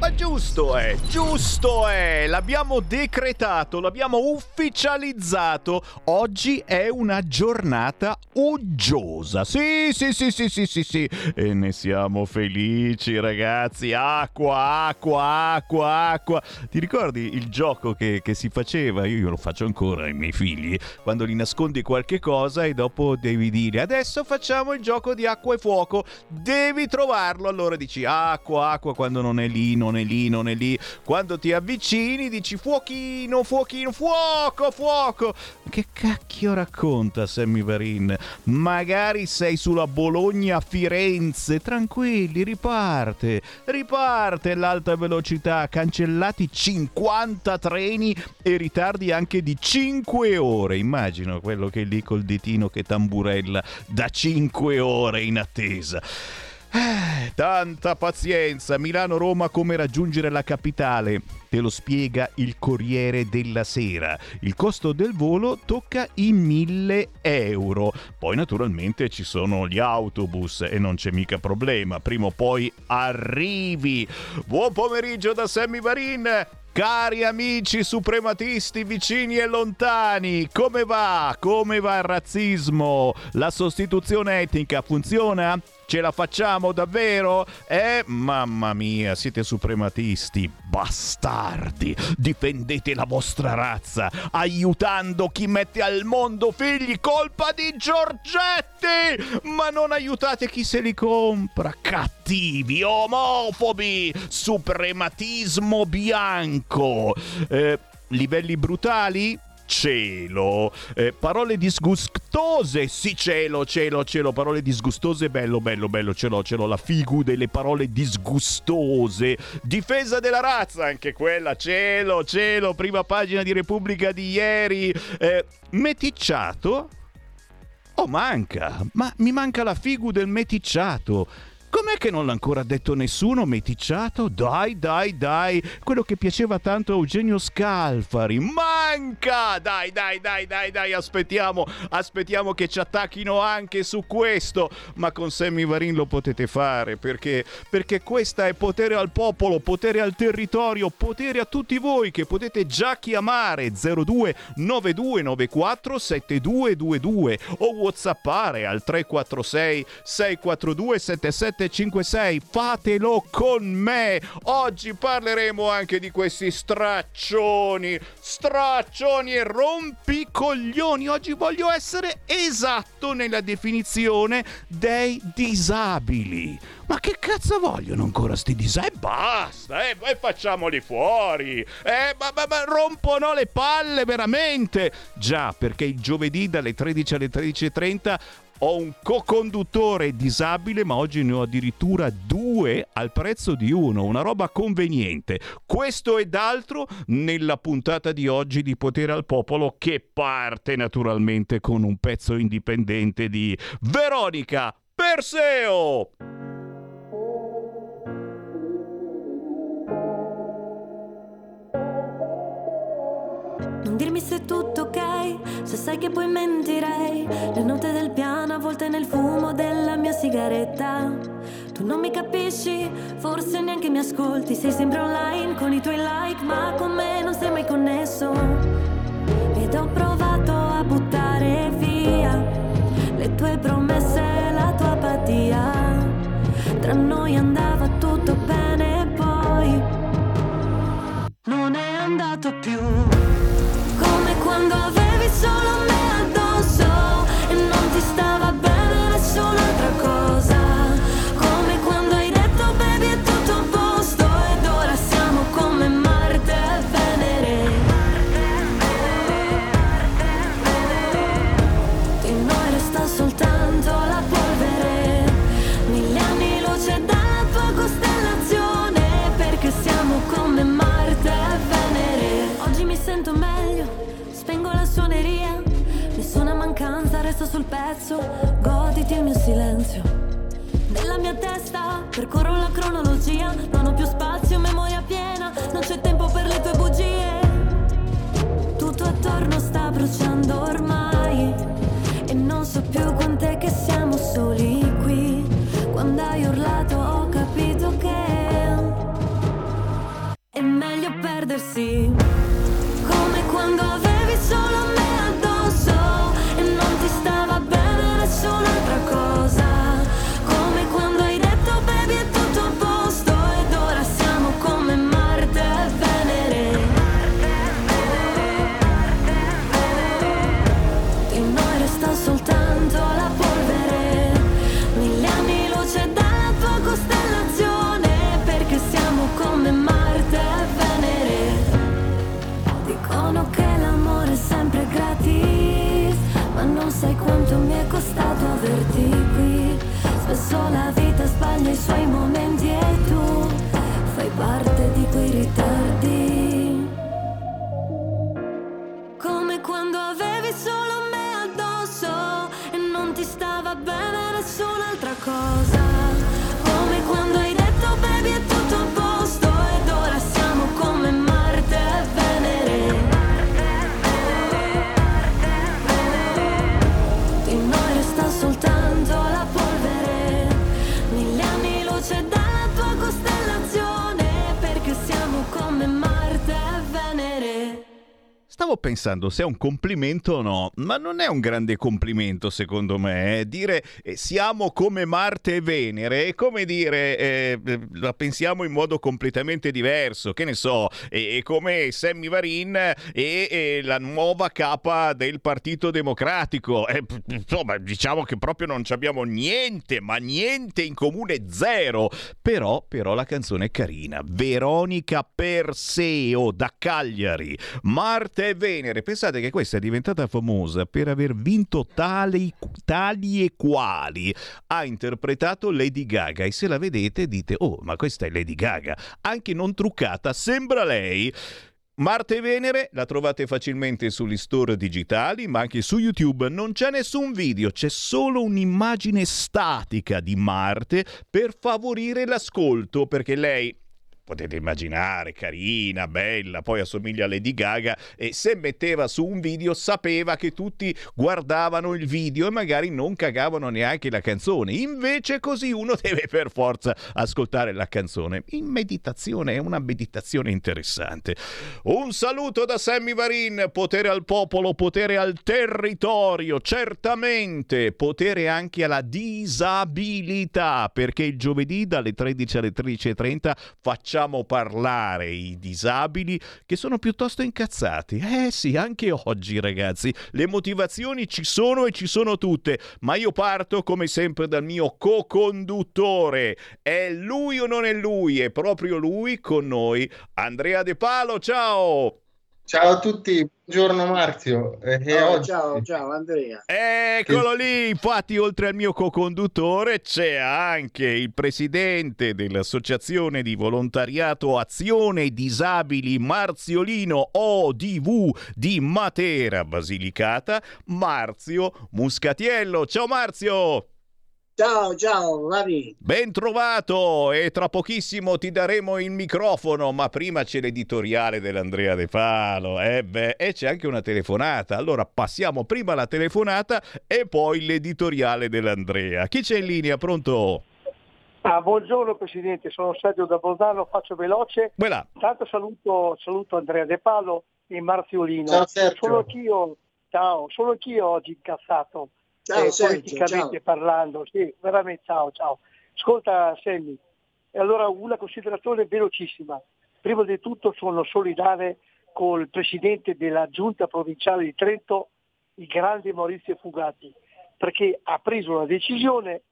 Ma giusto è, giusto è, l'abbiamo decretato, l'abbiamo ufficializzato. Oggi è una giornata uggiosa. Sì, sì, sì, sì, sì, sì, sì. E ne siamo felici, ragazzi. Acqua, acqua, acqua, acqua. Ti ricordi il gioco che, che si faceva? Io lo faccio ancora ai miei figli. Quando li nascondi qualche cosa e dopo devi dire adesso facciamo il gioco di acqua e fuoco. Devi trovarlo. Allora dici acqua, acqua quando non è lì, non è lì, non è lì. Quando ti avvicini dici fuochino, fuochino, fuoco, fuoco. Che cacchio racconta Sammy Varin? Magari sei sulla Bologna-Firenze, tranquilli, riparte, riparte l'alta velocità, cancellati 50 treni e ritardi anche di 5 ore. Immagino quello che è lì col ditino che tamburella da 5 ore in attesa. Tanta pazienza. Milano-Roma come raggiungere la capitale. Te lo spiega il Corriere della Sera. Il costo del volo tocca i 1000 euro. Poi naturalmente ci sono gli autobus e non c'è mica problema. Prima o poi arrivi. Buon pomeriggio da Sammy Varin. Cari amici suprematisti vicini e lontani, come va? Come va il razzismo? La sostituzione etnica funziona? Ce la facciamo davvero? Eh, mamma mia, siete suprematisti, bastardi. Difendete la vostra razza, aiutando chi mette al mondo figli colpa di Giorgetti, ma non aiutate chi se li compra. Cattivi, omofobi, suprematismo bianco. Eh, livelli brutali? cielo. Eh, parole disgustose, sì cielo, cielo, cielo, parole disgustose, bello, bello, bello, ce l'ho, ce l'ho, la figu delle parole disgustose. Difesa della razza, anche quella, cielo, cielo, prima pagina di Repubblica di ieri. Eh, meticciato? Oh, manca, ma mi manca la figu del meticciato. Com'è che non l'ha ancora detto nessuno, meticciato? Dai, dai, dai, quello che piaceva tanto a Eugenio Scalfari. Manca! Dai, dai, dai, dai, dai, aspettiamo, aspettiamo che ci attacchino anche su questo. Ma con Sammy Varin lo potete fare perché, perché questa è potere al popolo, potere al territorio, potere a tutti voi che potete già chiamare 02 9294 7222 o whatsappare al 346 642 77 756 fatelo con me oggi parleremo anche di questi straccioni straccioni e rompicoglioni oggi voglio essere esatto nella definizione dei disabili ma che cazzo vogliono ancora sti disabili? Basta, eh, e facciamoli fuori. Eh, ma, ma, ma, rompono le palle veramente. Già, perché il giovedì dalle 13 alle 13.30 ho un co-conduttore disabile, ma oggi ne ho addirittura due al prezzo di uno, una roba conveniente. Questo ed altro nella puntata di oggi di Potere al Popolo che parte naturalmente con un pezzo indipendente di Veronica Perseo. Non dirmi se è tutto ok, se sai che poi mentirei. Le note avvolte nel fumo della mia sigaretta. Tu non mi capisci, forse neanche mi ascolti. Sei sempre online con i tuoi like, ma con me non sei mai connesso. Ed ho provato a buttare via le tue promesse e la tua apatia. Tra noi andava tutto bene, poi non è andato più testa cause Stavo pensando se è un complimento o no, ma non è un grande complimento secondo me. eh. Dire eh, siamo come Marte e Venere è come dire eh, eh, la pensiamo in modo completamente diverso. Che ne so, è, come Sammy Varin e, la nuova capa del Partito Democratico. Eh, insomma, diciamo che proprio non abbiamo niente, ma niente in comune, zero. Però, però la canzone è carina. Veronica Perseo da Cagliari. Marte e Venere. Pensate che questa è diventata famosa per aver vinto tali, tali e quali. Ha interpretato Lady Gaga e se la vedete dite, oh, ma questa è Lady Gaga. Anche non truccata, sembra lei. Marte e Venere la trovate facilmente sugli store digitali, ma anche su YouTube non c'è nessun video, c'è solo un'immagine statica di Marte per favorire l'ascolto, perché lei potete immaginare, carina, bella, poi assomiglia a Lady Gaga e se metteva su un video sapeva che tutti guardavano il video e magari non cagavano neanche la canzone. Invece così uno deve per forza ascoltare la canzone. In meditazione è una meditazione interessante. Un saluto da Sammy Varin, potere al popolo, potere al territorio, certamente potere anche alla disabilità, perché il giovedì dalle 13 alle 13.30 facciamo parlare i disabili che sono piuttosto incazzati. Eh sì, anche oggi ragazzi, le motivazioni ci sono e ci sono tutte, ma io parto come sempre dal mio co-conduttore. È lui o non è lui? È proprio lui con noi, Andrea De Palo, ciao! Ciao a tutti, buongiorno Marzio. Eh, e Ciao, oggi- ciao, ciao Andrea. Eccolo lì, infatti oltre al mio co-conduttore c'è anche il presidente dell'Associazione di Volontariato Azione Disabili Marziolino ODV di Matera Basilicata, Marzio Muscatiello. Ciao Marzio! Ciao, ciao, Vari. Ben trovato e tra pochissimo ti daremo il microfono, ma prima c'è l'editoriale dell'Andrea De Palo eh beh, e c'è anche una telefonata. Allora passiamo prima la telefonata e poi l'editoriale dell'Andrea. Chi c'è in linea? Pronto? Ah, buongiorno Presidente, sono Sergio da Bolzano, faccio veloce. Quella. Tanto saluto, saluto Andrea De Palo e Marziolino. Ciao, Sergio. Sono anch'io, ciao, sono anch'io oggi incazzato, Ciao, eh, Sergio, politicamente ciao. parlando. Sì, veramente ciao, ciao. Ascolta Sammy, e allora una considerazione velocissima. Prima di tutto sono solidale col Presidente della Giunta Provinciale di Trento, il grande Maurizio Fugati, perché ha preso una decisione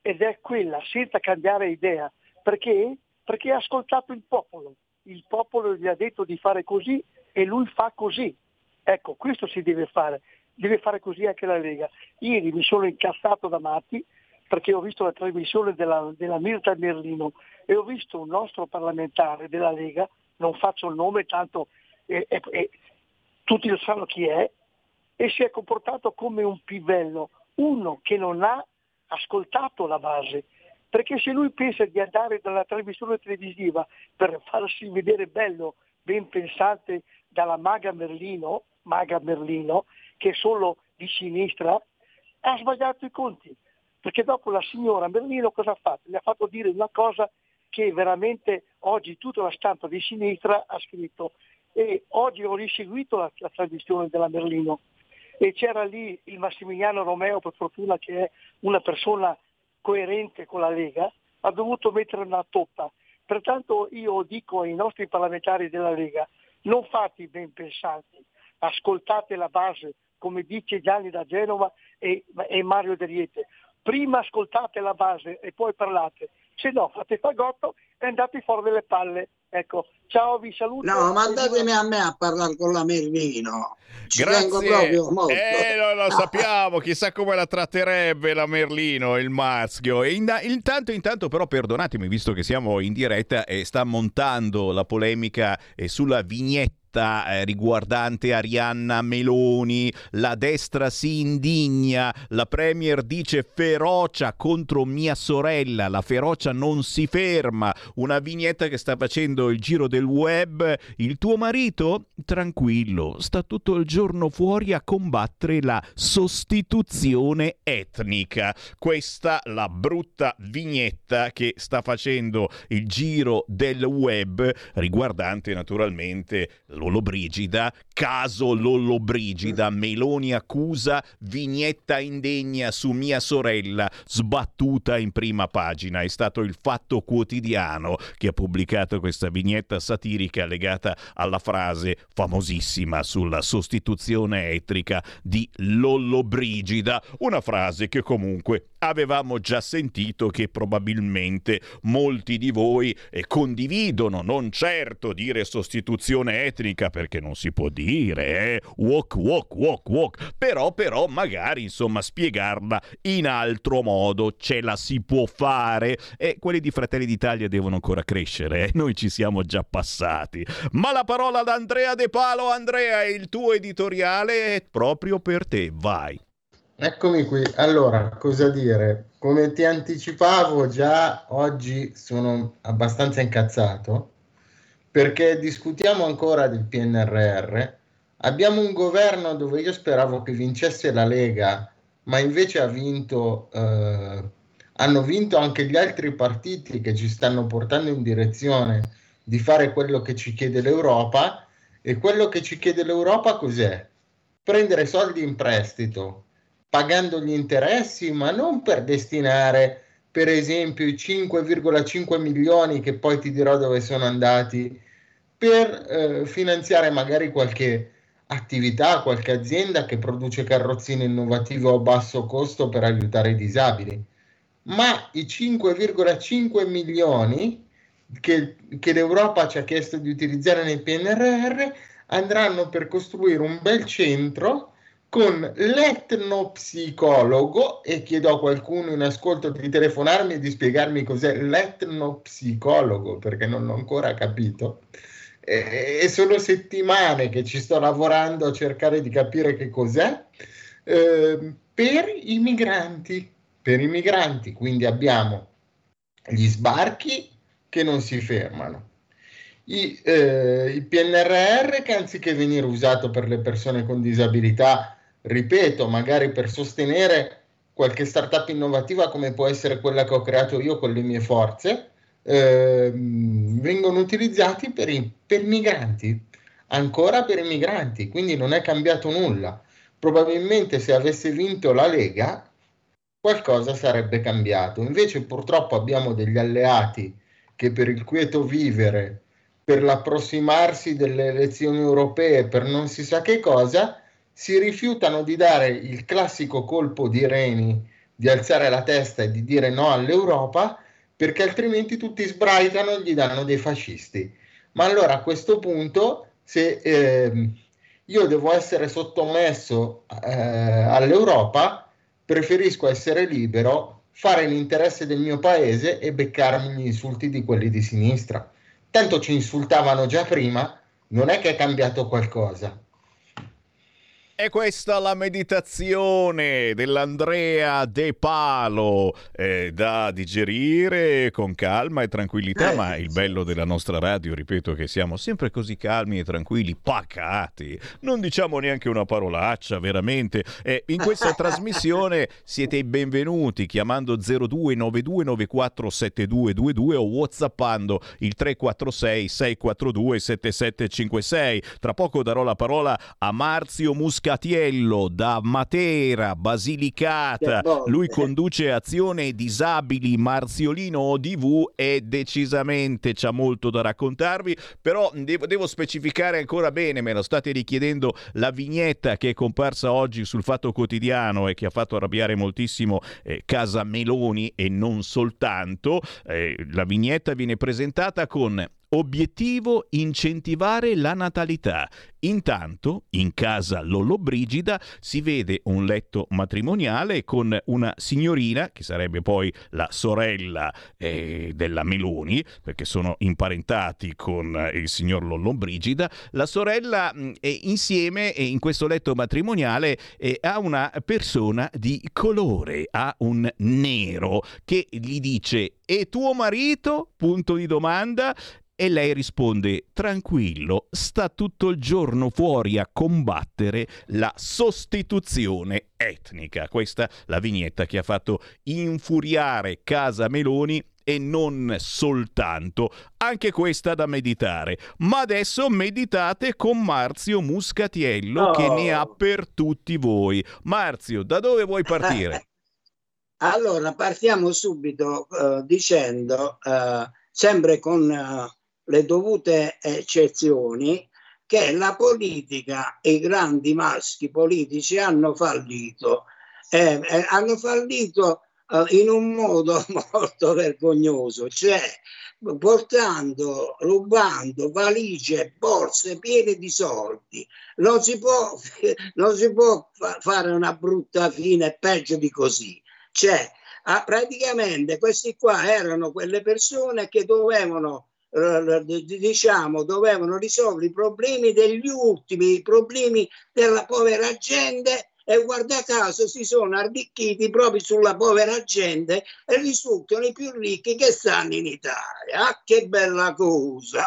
ed è quella senza cambiare idea. Perché? Perché ha ascoltato il popolo. Il popolo gli ha detto di fare così e lui fa così. Ecco, questo si deve fare. Deve fare così anche la Lega. Ieri mi sono incazzato da matti perché ho visto la trasmissione della, della Mirta Merlino e ho visto un nostro parlamentare della Lega, non faccio il nome, tanto eh, eh, tutti lo sanno chi è, e si è comportato come un pivello, uno che non ha ascoltato la base. Perché se lui pensa di andare dalla trasmissione televisiva per farsi vedere bello, ben pensante dalla maga Merlino, maga Merlino, che è solo di sinistra, ha sbagliato i conti. Perché dopo la signora Merlino cosa ha fatto? Le ha fatto dire una cosa che veramente oggi tutta la stampa di sinistra ha scritto. E oggi ho riseguito la, la trasmissione della Merlino e c'era lì il Massimiliano Romeo, per fortuna che è una persona coerente con la Lega, ha dovuto mettere una toppa. Pertanto io dico ai nostri parlamentari della Lega, non fate i ben pensanti, ascoltate la base, come dice Gianni da Genova e, e Mario Deriete. Prima ascoltate la base e poi parlate, se no fate fagotto e andate fuori delle palle. Ecco, ciao, vi saluto. No, mandatemi a me a parlare con la Merlino. Ci Grazie. Eh, lo, lo sappiamo, chissà come la tratterebbe la Merlino, il maschio. E in- intanto, intanto, però, perdonatemi, visto che siamo in diretta e sta montando la polemica eh, sulla vignetta vignetta eh, riguardante Arianna Meloni, la destra si indigna, la Premier dice ferocia contro mia sorella, la ferocia non si ferma, una vignetta che sta facendo il giro del web, il tuo marito? Tranquillo, sta tutto il giorno fuori a combattere la sostituzione etnica. Questa la brutta vignetta che sta facendo il giro del web riguardante naturalmente Lollobrigida, caso Lollobrigida, Meloni accusa vignetta indegna su mia sorella sbattuta in prima pagina. È stato il Fatto Quotidiano che ha pubblicato questa vignetta satirica legata alla frase famosissima sulla sostituzione etnica di Lollobrigida, una frase che comunque avevamo già sentito che probabilmente molti di voi eh, condividono, non certo dire sostituzione etnica perché non si può dire, eh? walk, walk, walk, walk, però, però magari insomma spiegarla in altro modo, ce la si può fare e quelli di Fratelli d'Italia devono ancora crescere, eh? noi ci siamo già passati. Ma la parola ad Andrea De Palo, Andrea, il tuo editoriale è proprio per te, vai. Eccomi qui. Allora, cosa dire? Come ti anticipavo, già oggi sono abbastanza incazzato perché discutiamo ancora del PNRR. Abbiamo un governo dove io speravo che vincesse la Lega, ma invece ha vinto, eh, hanno vinto anche gli altri partiti che ci stanno portando in direzione di fare quello che ci chiede l'Europa. E quello che ci chiede l'Europa cos'è? Prendere soldi in prestito pagando gli interessi, ma non per destinare, per esempio, i 5,5 milioni che poi ti dirò dove sono andati, per eh, finanziare magari qualche attività, qualche azienda che produce carrozzine innovative a basso costo per aiutare i disabili. Ma i 5,5 milioni che, che l'Europa ci ha chiesto di utilizzare nel PNRR andranno per costruire un bel centro con l'etnopsicologo e chiedo a qualcuno in ascolto di telefonarmi e di spiegarmi cos'è l'etnopsicologo perché non ho ancora capito. E, e sono settimane che ci sto lavorando a cercare di capire che cos'è eh, per i migranti per i migranti. Quindi abbiamo gli sbarchi che non si fermano i, eh, il PNRR che anziché venire usato per le persone con disabilità ripeto, magari per sostenere qualche startup innovativa come può essere quella che ho creato io con le mie forze, eh, vengono utilizzati per i, per migranti, ancora per i migranti, quindi non è cambiato nulla. Probabilmente se avesse vinto la Lega qualcosa sarebbe cambiato. Invece purtroppo abbiamo degli alleati che per il quieto vivere, per l'approssimarsi delle elezioni europee, per non si sa che cosa, si rifiutano di dare il classico colpo di reni, di alzare la testa e di dire no all'Europa, perché altrimenti tutti sbraitano e gli danno dei fascisti. Ma allora a questo punto, se eh, io devo essere sottomesso eh, all'Europa, preferisco essere libero, fare l'interesse del mio paese e beccarmi gli insulti di quelli di sinistra. Tanto ci insultavano già prima, non è che è cambiato qualcosa. E questa la meditazione dell'Andrea De Palo, eh, da digerire con calma e tranquillità, eh, ma il bello della nostra radio, ripeto, che siamo sempre così calmi e tranquilli, pacati, non diciamo neanche una parolaccia, veramente. Eh, in questa trasmissione siete i benvenuti chiamando 0292947222 o whatsappando il 346 642 7756. Tra poco darò la parola a Marzio Muscati Catiello da Matera, Basilicata. Lui conduce Azione Disabili Marziolino ODV e decisamente c'ha molto da raccontarvi, però devo, devo specificare ancora bene, me lo state richiedendo, la vignetta che è comparsa oggi sul Fatto Quotidiano e che ha fatto arrabbiare moltissimo eh, Casa Meloni e non soltanto. Eh, la vignetta viene presentata con Obiettivo incentivare la natalità. Intanto, in casa Lollobrigida si vede un letto matrimoniale con una signorina, che sarebbe poi la sorella eh, della Meloni, perché sono imparentati con eh, il signor Lollobrigida. La sorella è insieme in questo letto matrimoniale eh, ha una persona di colore, ha un nero che gli dice e tuo marito? Punto di domanda. E lei risponde, tranquillo, sta tutto il giorno fuori a combattere la sostituzione etnica. Questa la vignetta che ha fatto infuriare Casa Meloni e non soltanto. Anche questa da meditare. Ma adesso meditate con Marzio Muscatiello oh. che ne ha per tutti voi. Marzio, da dove vuoi partire? allora, partiamo subito uh, dicendo, uh, sempre con... Uh, le dovute eccezioni, che la politica e i grandi maschi politici hanno fallito. Eh, eh, hanno fallito eh, in un modo molto vergognoso, cioè portando, rubando valigie, borse piene di soldi. Non si può, non si può fa- fare una brutta fine peggio di così. Cioè, ah, praticamente questi qua erano quelle persone che dovevano diciamo, dovevano risolvere i problemi degli ultimi, i problemi della povera gente e guarda caso si sono arricchiti proprio sulla povera gente e risultano i più ricchi che stanno in Italia. Ah, che bella cosa!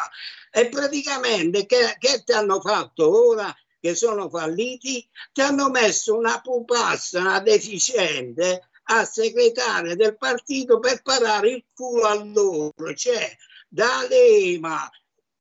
E praticamente che, che ti hanno fatto ora? che sono falliti, ti hanno messo una pupassa, una deficiente a segretaria del partito per parare il culo a loro. Cioè, da Lema,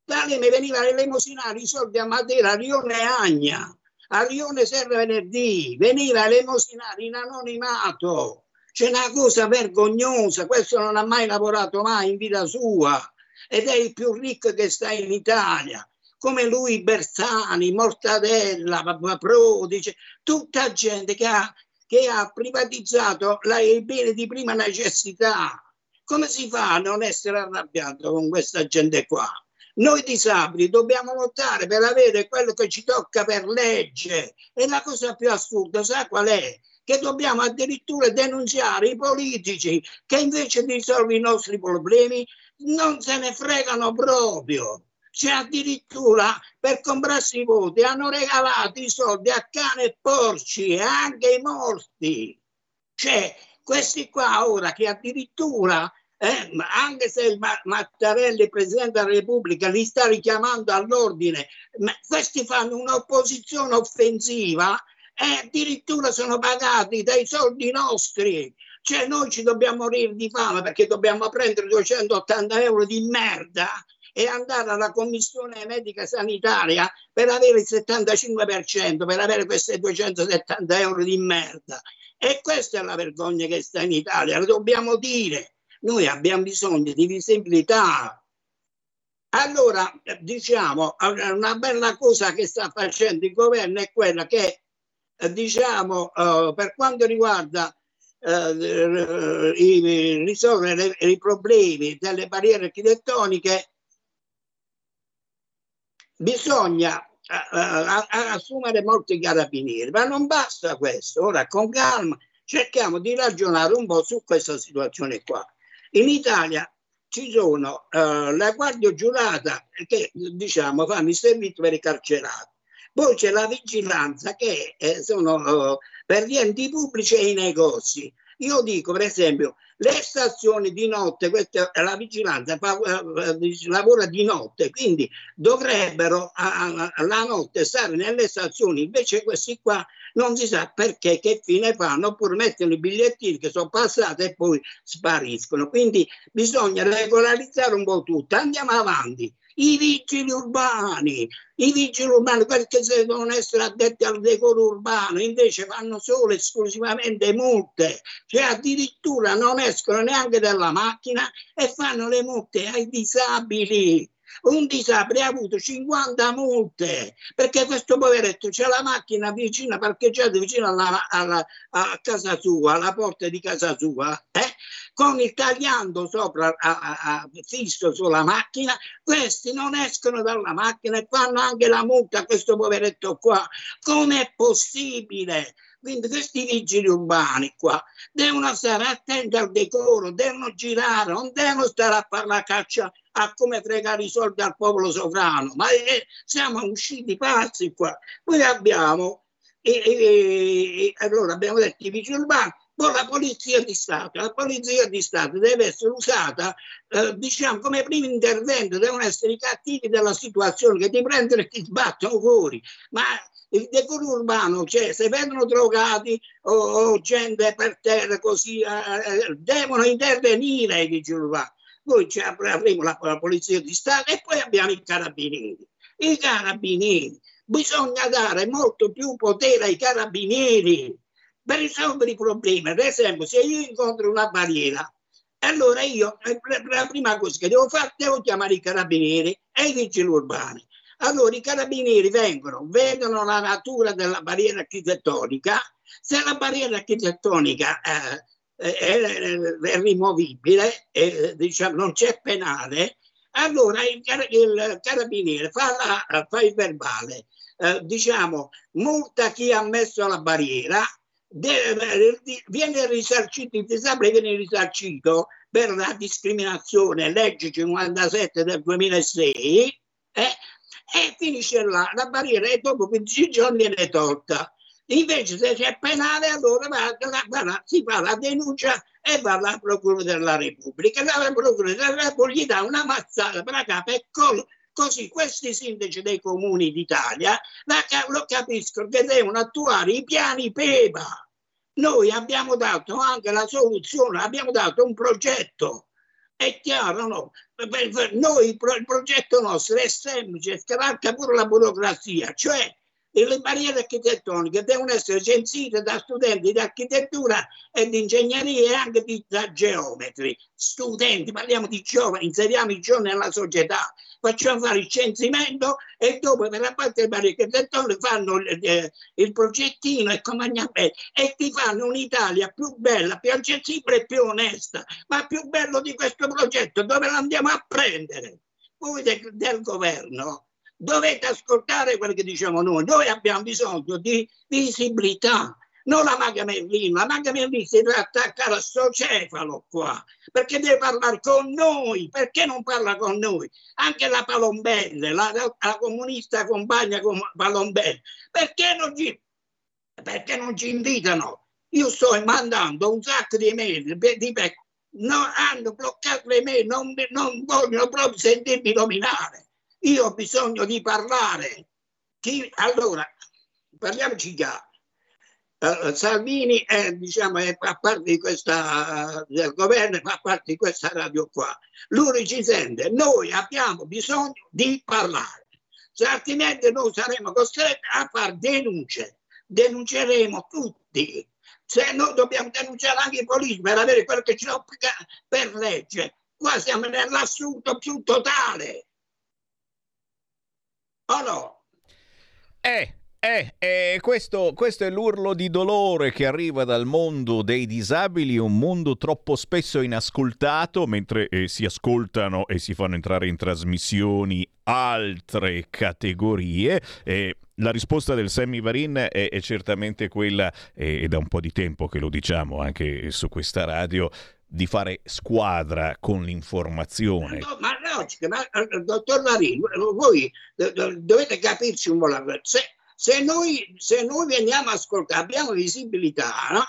da Lema veniva a elemosinare i soldi a Matera, a Rione Agna, a Rione Serra Venerdì, veniva a elemosinare in anonimato. C'è una cosa vergognosa, questo non ha mai lavorato mai in vita sua. Ed è il più ricco che sta in Italia. Come lui Bersani, Mortadella, Prodi, tutta gente che ha, che ha privatizzato la, i beni di prima necessità come si fa a non essere arrabbiato con questa gente qua? Noi disabili dobbiamo lottare per avere quello che ci tocca per legge. E la cosa più assurda, sa qual è? Che dobbiamo addirittura denunziare i politici che invece di risolvere i nostri problemi non se ne fregano proprio. Cioè addirittura per comprarsi i voti hanno regalato i soldi a cane e porci e anche i morti. Cioè questi qua ora che addirittura, eh, anche se il Mattarelli, Presidente della Repubblica, li sta richiamando all'ordine, questi fanno un'opposizione offensiva e addirittura sono pagati dai soldi nostri. Cioè noi ci dobbiamo morire di fame perché dobbiamo prendere 280 euro di merda e andare alla commissione medica sanitaria per avere il 75%, per avere questi 270 euro di merda. E questa è la vergogna che sta in Italia, lo dobbiamo dire. Noi abbiamo bisogno di visibilità. Allora, diciamo, una bella cosa che sta facendo il governo è quella che, diciamo, uh, per quanto riguarda i, risolvere i problemi delle barriere architettoniche, bisogna a, a, assumere molti carabinieri, ma non basta questo. Ora con calma cerchiamo di ragionare un po' su questa situazione qua. In Italia ci sono uh, la guardia giurata che diciamo fanno il servizio per i carcerati, poi c'è la vigilanza che eh, sono uh, per gli enti pubblici e i negozi. Io dico per esempio le stazioni di notte, questa, la vigilanza fa, uh, lavora di notte, quindi dovrebbero uh, la notte stare nelle stazioni, invece questi qua non si sa perché, che fine fanno, oppure mettono i bigliettini che sono passati e poi spariscono. Quindi bisogna regolarizzare un po' tutto. Andiamo avanti i vigili urbani, i vigili urbani perché se devono essere addetti al decoro urbano, invece fanno solo e esclusivamente multe, cioè addirittura non escono neanche dalla macchina e fanno le multe ai disabili. Un disabile ha avuto 50 multe perché questo poveretto c'è la macchina vicina, parcheggiata vicino alla, alla, a casa sua, alla porta di casa sua, eh? Con il tagliando sopra a, a, fisso sulla macchina, questi non escono dalla macchina e fanno anche la multa a questo poveretto qua. Com'è possibile? Quindi questi vigili urbani qua devono stare attenti al decoro, devono girare, non devono stare a fare la caccia a come fregare i soldi al popolo sovrano, ma eh, siamo usciti pazzi qua. Poi abbiamo, e, e, allora abbiamo detto i vigili urbani, poi la polizia di Stato, la polizia di Stato deve essere usata, eh, diciamo, come primo intervento, devono essere i cattivi della situazione che ti prendono e ti sbattono fuori, ma il decoro urbano, cioè se vedono drogati o, o gente per terra così, eh, eh devono intervenire i vigili. Poi avremo la, la, polizia di Stato e poi abbiamo i carabinieri. I carabinieri, bisogna dare molto più potere ai carabinieri per risolvere i problemi. Ad esempio, se io incontro una barriera, allora io eh, la prima cosa che devo fare devo chiamare i carabinieri e i vigili urbani. Allora i carabinieri vengono, vedono la natura della barriera architettonica, se la barriera architettonica eh, è, è, rimovibile, è, diciamo, non c'è penale, allora il, il carabiniere fa, la, fa il verbale, eh, diciamo, multa chi ha messo la barriera, viene risarcito, il disabile viene risarcito per la discriminazione, legge 57 del 2006, eh, e finisce là, la barriera e dopo 15 giorni viene tolta. Invece se c'è penale allora va, va, si fa la denuncia e va alla Procura della Repubblica. La Procura della Repubblica gli dà una mazzata per la capa e col, così questi sindaci dei comuni d'Italia lo capiscono che devono attuare i piani PEPA. Noi abbiamo dato anche la soluzione, abbiamo dato un progetto è chiaro, no? Noi il progetto nostro è semplice, scavalca pure la burocrazia, cioè le barriere architettoniche devono essere censite da studenti di architettura e di ingegneria e anche di, da geometri. Studenti, parliamo di giovani, inseriamo i giovani nella società, facciamo fare il censimento e dopo per la parte delle barriere architettoniche fanno il, il, il progettino e compagnamento e ti fanno un'Italia più bella, più accessibile e più onesta. Ma più bello di questo progetto dove lo andiamo a prendere? Voi del, del governo dovete ascoltare quello che diciamo noi. Noi abbiamo bisogno di visibilità, non la maga Merlino. La maga Merlino si deve attaccare al suo cefalo qua, perché deve parlare con noi. Perché non parla con noi? Anche la Palombelle, la, la comunista compagna con Palombelle, perché non ci, perché non ci invitano? Io sto mandando un sacco di email, di, no, hanno bloccato le mail, non, non vogliono proprio sentirmi nominare. Io ho bisogno di parlare. Chi, allora, parliamoci chiaro. Uh, Salvini è, diciamo, è, fa parte di questa, uh, del governo, fa parte di questa radio qua. Lui ci sente, noi abbiamo bisogno di parlare, se altrimenti noi saremo costretti a fare denunce, denunceremo tutti. Se noi dobbiamo denunciare anche i politici per avere quello che ci obbliga per legge, qua siamo nell'assunto più totale. O no? Eh, eh, eh questo, questo, è l'urlo di dolore che arriva dal mondo dei disabili, un mondo troppo spesso inascoltato, mentre eh, si ascoltano e si fanno entrare in trasmissioni altre categorie. la risposta del Sammy Varin è, è certamente quella, e da un po' di tempo che lo diciamo anche su questa radio, di fare squadra con l'informazione. No, ma logica, ma eh, dottor Marini, voi dovete capirci un po' la se, se noi, se noi veniamo ascoltati, abbiamo visibilità, no?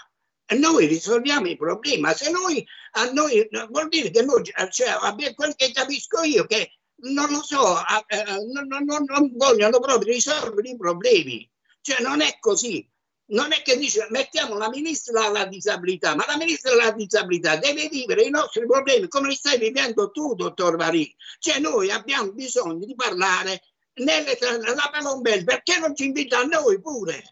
noi risolviamo i problemi, ma se noi, a noi vuol dire che noi, cioè, quel che capisco io, che non lo so, eh, non, non, non vogliono proprio risolvere i problemi, cioè non è così non è che dice mettiamo la ministra alla disabilità, ma la ministra alla disabilità deve vivere i nostri problemi come li stai vivendo tu, dottor Varì. Cioè noi abbiamo bisogno di parlare nelle, la Palombel, perché non ci invita a noi pure?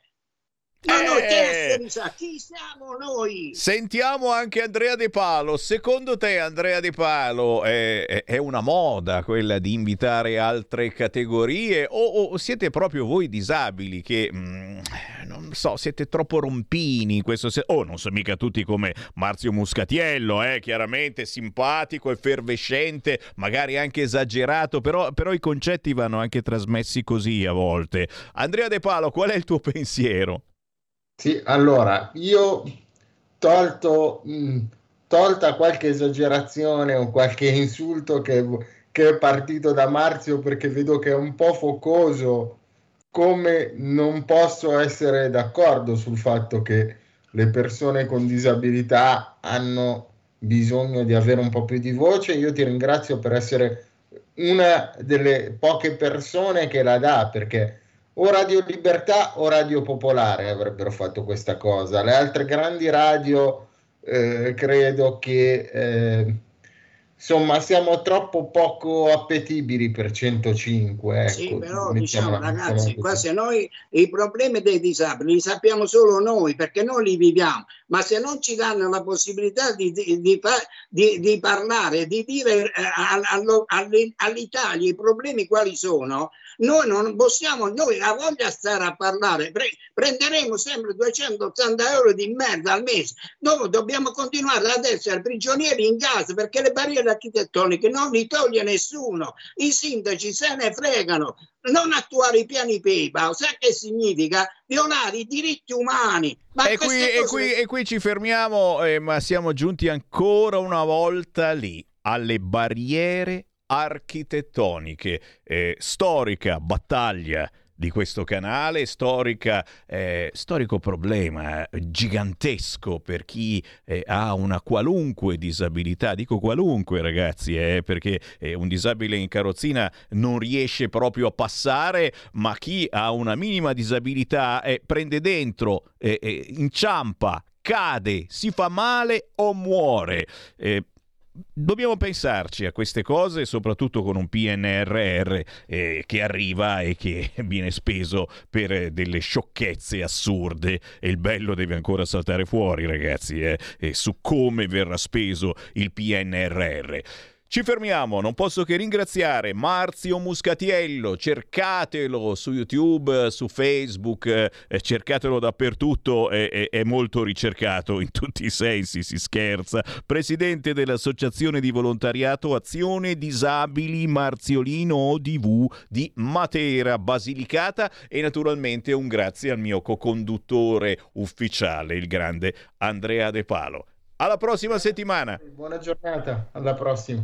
Ma eh, noi che essere, chi siamo noi? Sentiamo anche Andrea De Palo. Secondo te, Andrea De Palo, è, è, una moda quella di invitare altre categorie o, o siete proprio voi disabili che mh, mm, so, siete troppo rompini in questo senso. Oh, non sono mica tutti come Marzio Muscatiello, eh, chiaramente simpatico, effervescente, magari anche esagerato, però, però i concetti vanno anche trasmessi così a volte. Andrea De Palo, qual è il tuo pensiero? Sì, allora, io tolto, mh, tolta qualche esagerazione o qualche insulto che, che è partito da Marzio perché vedo che è un po' focoso, come non posso essere d'accordo sul fatto che le persone con disabilità hanno bisogno di avere un po' più di voce. Io ti ringrazio per essere una delle poche persone che la dà perché o Radio Libertà o Radio Popolare avrebbero fatto questa cosa. Le altre grandi radio eh, credo che eh, insomma siamo troppo poco appetibili per 105 ecco, sì però diciamo ragazzi qua se noi i problemi dei disabili li sappiamo solo noi perché noi li viviamo. Ma se non ci danno la possibilità di, di, di, di parlare di dire eh, all'Italia i problemi quali sono noi non possiamo, noi la voglia stare a parlare, pre- prenderemo sempre 280 euro di merda al mese, noi dobbiamo continuare ad essere prigionieri in casa perché le barriere architettoniche non li toglie nessuno, i sindaci se ne fregano, non attuare i piani PEPA, sa che significa? Violare i diritti umani. Ma e, qui, e, qui, e qui ci fermiamo, eh, ma siamo giunti ancora una volta lì, alle barriere architettoniche, eh, storica battaglia di questo canale, storica, eh, storico problema eh, gigantesco per chi eh, ha una qualunque disabilità, dico qualunque ragazzi, eh, perché eh, un disabile in carrozzina non riesce proprio a passare, ma chi ha una minima disabilità eh, prende dentro, inciampa, cade, si fa male o muore. Eh, Dobbiamo pensarci a queste cose, soprattutto con un PNRR eh, che arriva e che viene speso per eh, delle sciocchezze assurde e il bello deve ancora saltare fuori, ragazzi, eh, su come verrà speso il PNRR. Ci fermiamo, non posso che ringraziare Marzio Muscatiello, cercatelo su YouTube, su Facebook, eh, cercatelo dappertutto, è, è, è, molto ricercato in tutti i sensi, si scherza, presidente dell'Associazione di Volontariato Azione Disabili Marziolino ODV di Matera, Basilicata e naturalmente un grazie al mio co-conduttore ufficiale, il grande Andrea De Palo. Alla prossima settimana. Buona giornata, alla prossima.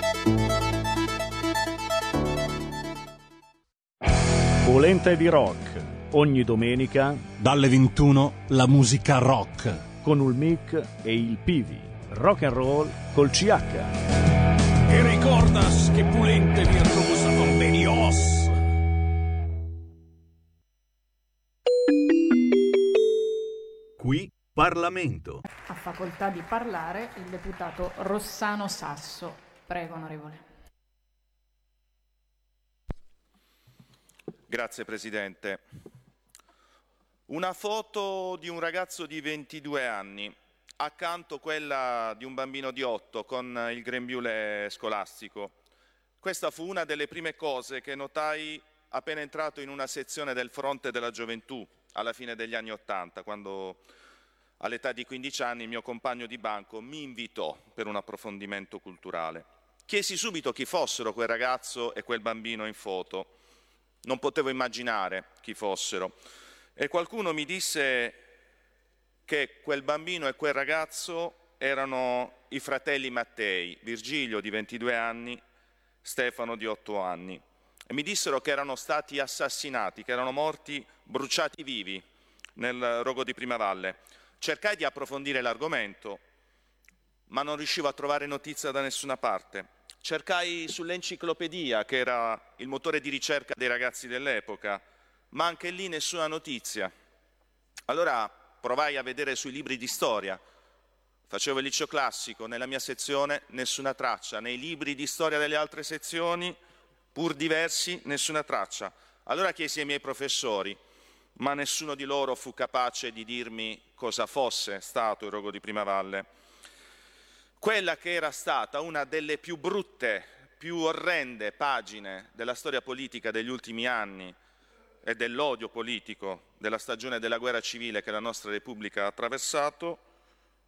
Polenta di rock. Ogni domenica dalle 21 la musica rock con il mic e il Pivi. Rock and roll col CH. E ricordas che Pulente virtuosa con Benios. Qui Parlamento. Ha facoltà di parlare il deputato Rossano Sasso. Prego, onorevole. Grazie Presidente. Una foto di un ragazzo di 22 anni, accanto quella di un bambino di 8 con il grembiule scolastico. Questa fu una delle prime cose che notai appena entrato in una sezione del Fronte della Gioventù alla fine degli anni Ottanta, quando all'età di 15 anni il mio compagno di banco mi invitò per un approfondimento culturale. Chiesi subito chi fossero quel ragazzo e quel bambino in foto non potevo immaginare chi fossero. E qualcuno mi disse che quel bambino e quel ragazzo erano i fratelli Mattei, Virgilio di 22 anni, Stefano di 8 anni. E mi dissero che erano stati assassinati, che erano morti bruciati vivi nel rogo di Primavalle. Cercai di approfondire l'argomento, ma non riuscivo a trovare notizia da nessuna parte. Cercai sull'enciclopedia, che era il motore di ricerca dei ragazzi dell'epoca, ma anche lì nessuna notizia. Allora provai a vedere sui libri di storia. Facevo il liceo classico, nella mia sezione nessuna traccia, nei libri di storia delle altre sezioni, pur diversi, nessuna traccia. Allora chiesi ai miei professori, ma nessuno di loro fu capace di dirmi cosa fosse stato il rogo di Primavalle. Quella che era stata una delle più brutte, più orrende pagine della storia politica degli ultimi anni e dell'odio politico della stagione della guerra civile che la nostra Repubblica ha attraversato,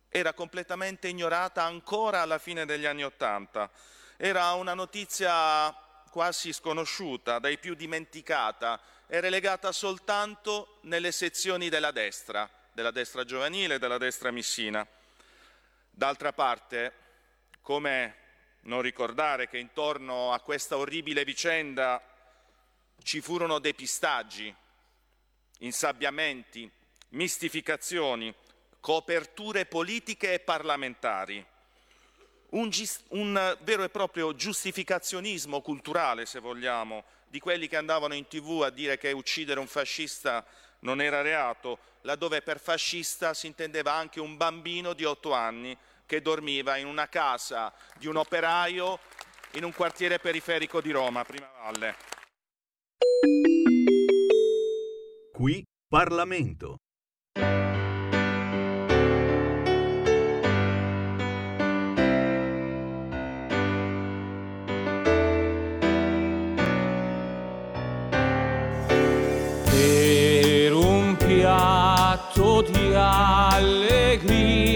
era completamente ignorata ancora alla fine degli anni Ottanta. Era una notizia quasi sconosciuta, dai più dimenticata, è relegata soltanto nelle sezioni della destra, della destra giovanile e della destra missina. D'altra parte, come non ricordare che intorno a questa orribile vicenda ci furono depistaggi, insabbiamenti, mistificazioni, coperture politiche e parlamentari. Un, un vero e proprio giustificazionismo culturale, se vogliamo, di quelli che andavano in tv a dire che uccidere un fascista non era reato, laddove per fascista si intendeva anche un bambino di otto anni che dormiva in una casa di un operaio in un quartiere periferico di Roma, Prima Valle. Qui Parlamento.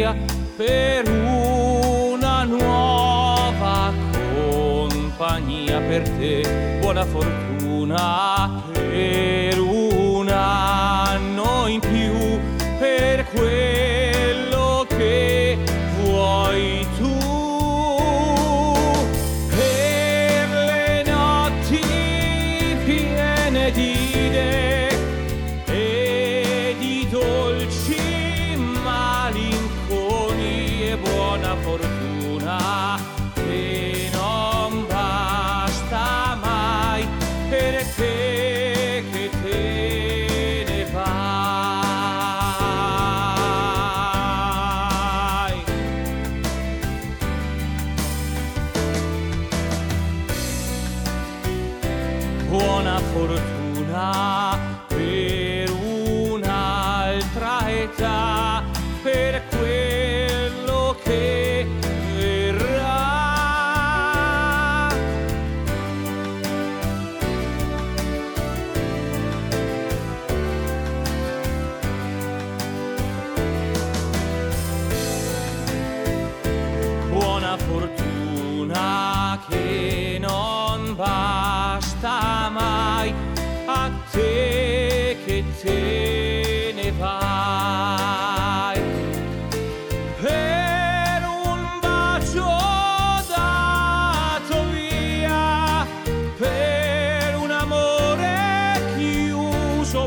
Allegria per una nuova compagnia per te, buona fortuna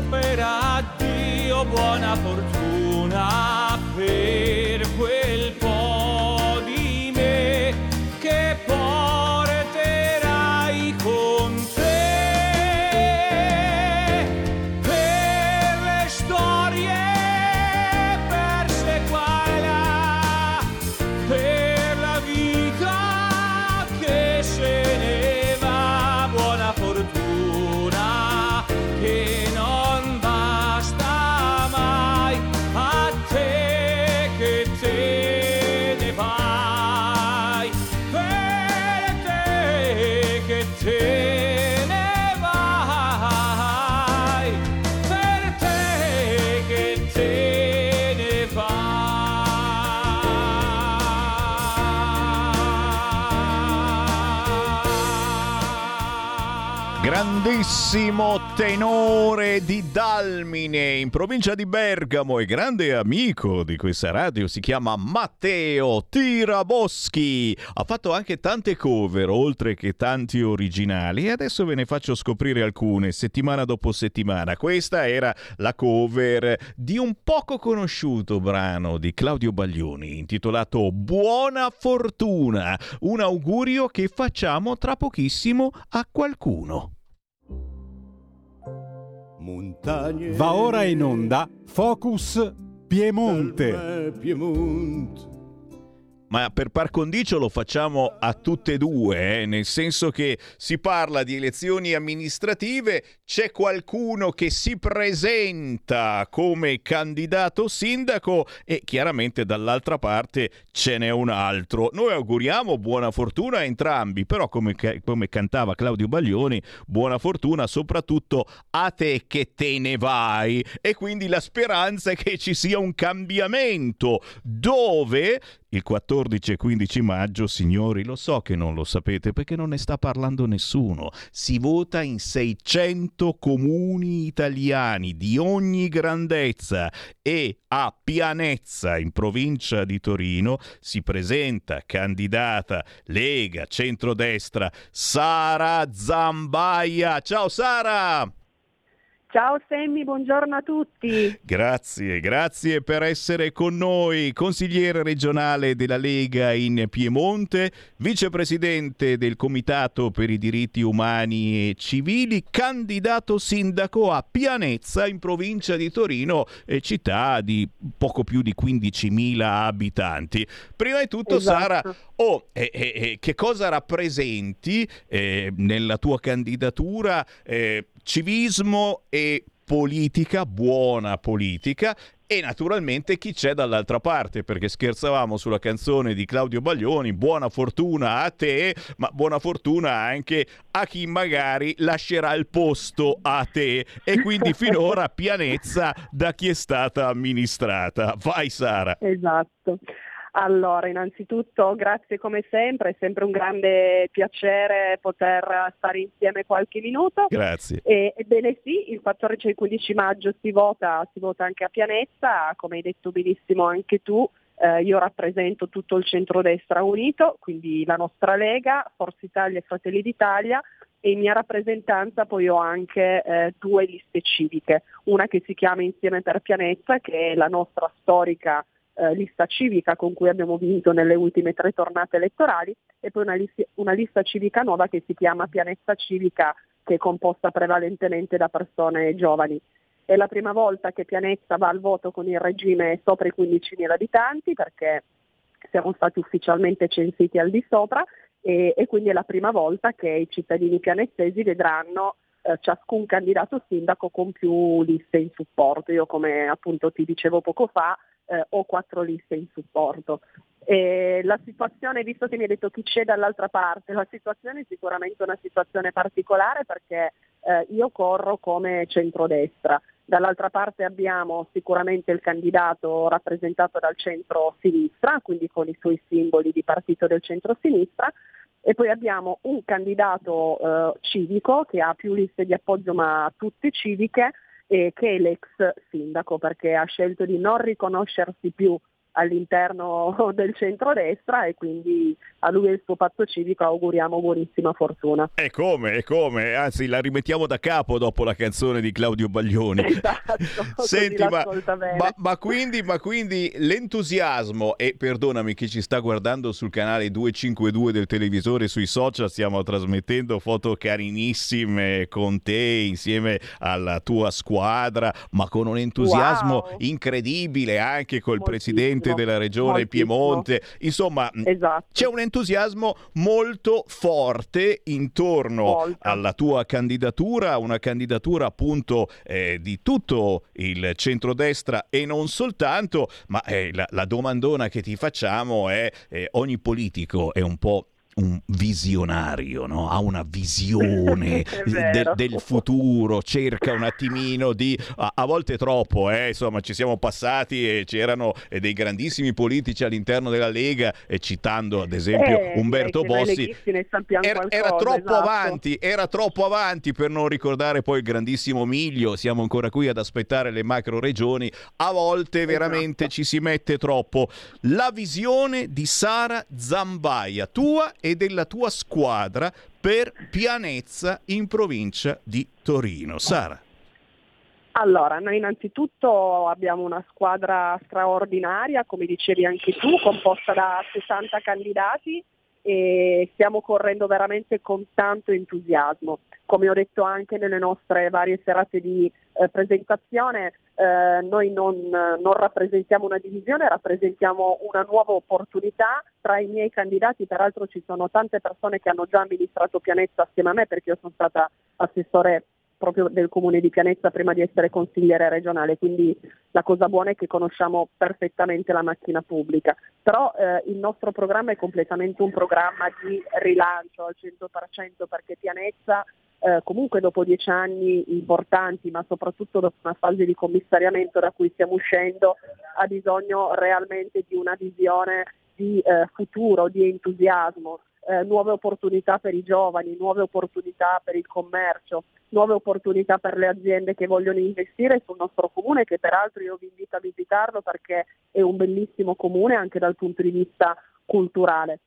per addio, buona fortuna per quel po' Grandissimo tenore di Dalmine in provincia di Bergamo e grande amico di questa radio si chiama Matteo Tiraboschi. Ha fatto anche tante cover oltre che tanti originali e adesso ve ne faccio scoprire alcune settimana dopo settimana. Questa era la cover di un poco conosciuto brano di Claudio Baglioni intitolato Buona fortuna, un augurio che facciamo tra pochissimo a qualcuno. Montagne. Va ora in onda Focus Piemonte. Piemonte, ma per par condicio lo facciamo a tutte e due, eh? nel senso che si parla di elezioni amministrative, c'è qualcuno che si presenta come candidato sindaco e chiaramente dall'altra parte ce n'è un altro. Noi auguriamo buona fortuna a entrambi, però come, come cantava Claudio Baglioni, buona fortuna soprattutto a te che te ne vai e quindi la speranza è che ci sia un cambiamento dove il 14 e 15 maggio, signori, lo so che non lo sapete perché non ne sta parlando nessuno. Si vota in 600 comuni italiani di ogni grandezza e a Pianezza, in provincia di Torino, si presenta candidata Lega Centrodestra Sara Zambaia. Ciao Sara! Ciao Semmi, buongiorno a tutti. Grazie, grazie per essere con noi. Consigliere regionale della Lega in Piemonte, vicepresidente del Comitato per i diritti umani e civili, candidato sindaco a Pianezza in provincia di Torino, città di poco più di 15.000 abitanti. Prima di tutto, esatto. Sara, oh, eh, eh, che cosa rappresenti eh, nella tua candidatura? Civismo e politica, buona politica e naturalmente chi c'è dall'altra parte, perché scherzavamo sulla canzone di Claudio Baglioni, buona fortuna a te, ma buona fortuna anche a chi magari lascerà il posto a te e quindi finora pianezza da chi è stata amministrata. Vai Sara. Esatto. Allora, innanzitutto grazie come sempre, è sempre un grande piacere poter stare insieme qualche minuto. Grazie. E, ebbene sì, il 14 e il 15 maggio si vota, si vota anche a Pianezza, come hai detto benissimo anche tu, eh, io rappresento tutto il centrodestra unito, quindi la nostra Lega, Forza Italia e Fratelli d'Italia e in mia rappresentanza poi ho anche eh, due liste civiche, una che si chiama Insieme per Pianezza, che è la nostra storica eh, lista civica con cui abbiamo vinto nelle ultime tre tornate elettorali e poi una, lis- una lista civica nuova che si chiama Pianezza Civica che è composta prevalentemente da persone giovani. È la prima volta che Pianezza va al voto con il regime sopra i 15.000 abitanti perché siamo stati ufficialmente censiti al di sopra e, e quindi è la prima volta che i cittadini pianezzesi vedranno eh, ciascun candidato sindaco con più liste in supporto. Io come appunto ti dicevo poco fa eh, ho quattro liste in supporto. E la situazione, visto che mi hai detto chi c'è dall'altra parte, la situazione è sicuramente una situazione particolare perché eh, io corro come centrodestra. Dall'altra parte abbiamo sicuramente il candidato rappresentato dal centro-sinistra, quindi con i suoi simboli di partito del centro-sinistra, e poi abbiamo un candidato eh, civico che ha più liste di appoggio ma tutte civiche, eh, che è l'ex sindaco perché ha scelto di non riconoscersi più all'interno del centrodestra e quindi a lui e il suo patto civico auguriamo buonissima fortuna. E come, e come, anzi la rimettiamo da capo dopo la canzone di Claudio Baglioni. Esatto, Senti, ma, ma, ma, quindi, ma quindi l'entusiasmo, e perdonami chi ci sta guardando sul canale 252 del televisore, sui social stiamo trasmettendo foto carinissime con te insieme alla tua squadra, ma con un entusiasmo wow. incredibile anche col Moltissimo. presidente della regione Moltissimo. Piemonte. Insomma, esatto. c'è un entusiasmo molto forte intorno Molto. alla tua candidatura, una candidatura appunto eh, di tutto il centrodestra e non soltanto, ma eh, la, la, domandona che ti facciamo è eh, ogni politico è un po' un visionario, no? ha una visione de- del futuro, cerca un attimino di, a, a volte troppo, eh? insomma ci siamo passati e c'erano eh, dei grandissimi politici all'interno della Lega, eh, citando ad esempio eh, Umberto Bossi, era, era, troppo esatto. avanti, era troppo avanti per non ricordare poi il grandissimo Miglio, siamo ancora qui ad aspettare le macro regioni, a volte veramente esatto. ci si mette troppo. La visione di Sara Zambaia, tua e della tua squadra per Pianezza in provincia di Torino. Sara. Allora, noi innanzitutto abbiamo una squadra straordinaria, come dicevi anche tu, composta da 60 candidati e stiamo correndo veramente con tanto entusiasmo. Come ho detto anche nelle nostre varie serate di eh, presentazione, eh, noi non, non, rappresentiamo una divisione, rappresentiamo una nuova opportunità. Tra i miei candidati peraltro ci sono tante persone che hanno già amministrato Pianezza assieme a me perché io sono stata assessore proprio del comune di Pianezza prima di essere consigliere regionale, quindi la cosa buona è che conosciamo perfettamente la macchina pubblica, però eh, il nostro programma è completamente un programma di rilancio al 100% perché Pianezza eh, comunque dopo dieci anni importanti, ma soprattutto dopo una fase di commissariamento da cui stiamo uscendo, ha bisogno realmente di una visione di eh, futuro, di entusiasmo, eh, nuove opportunità per i giovani, nuove opportunità per il commercio, nuove opportunità per le aziende che vogliono investire sul nostro comune, che peraltro io vi invito a visitarlo perché è un bellissimo comune anche dal punto di vista culturale.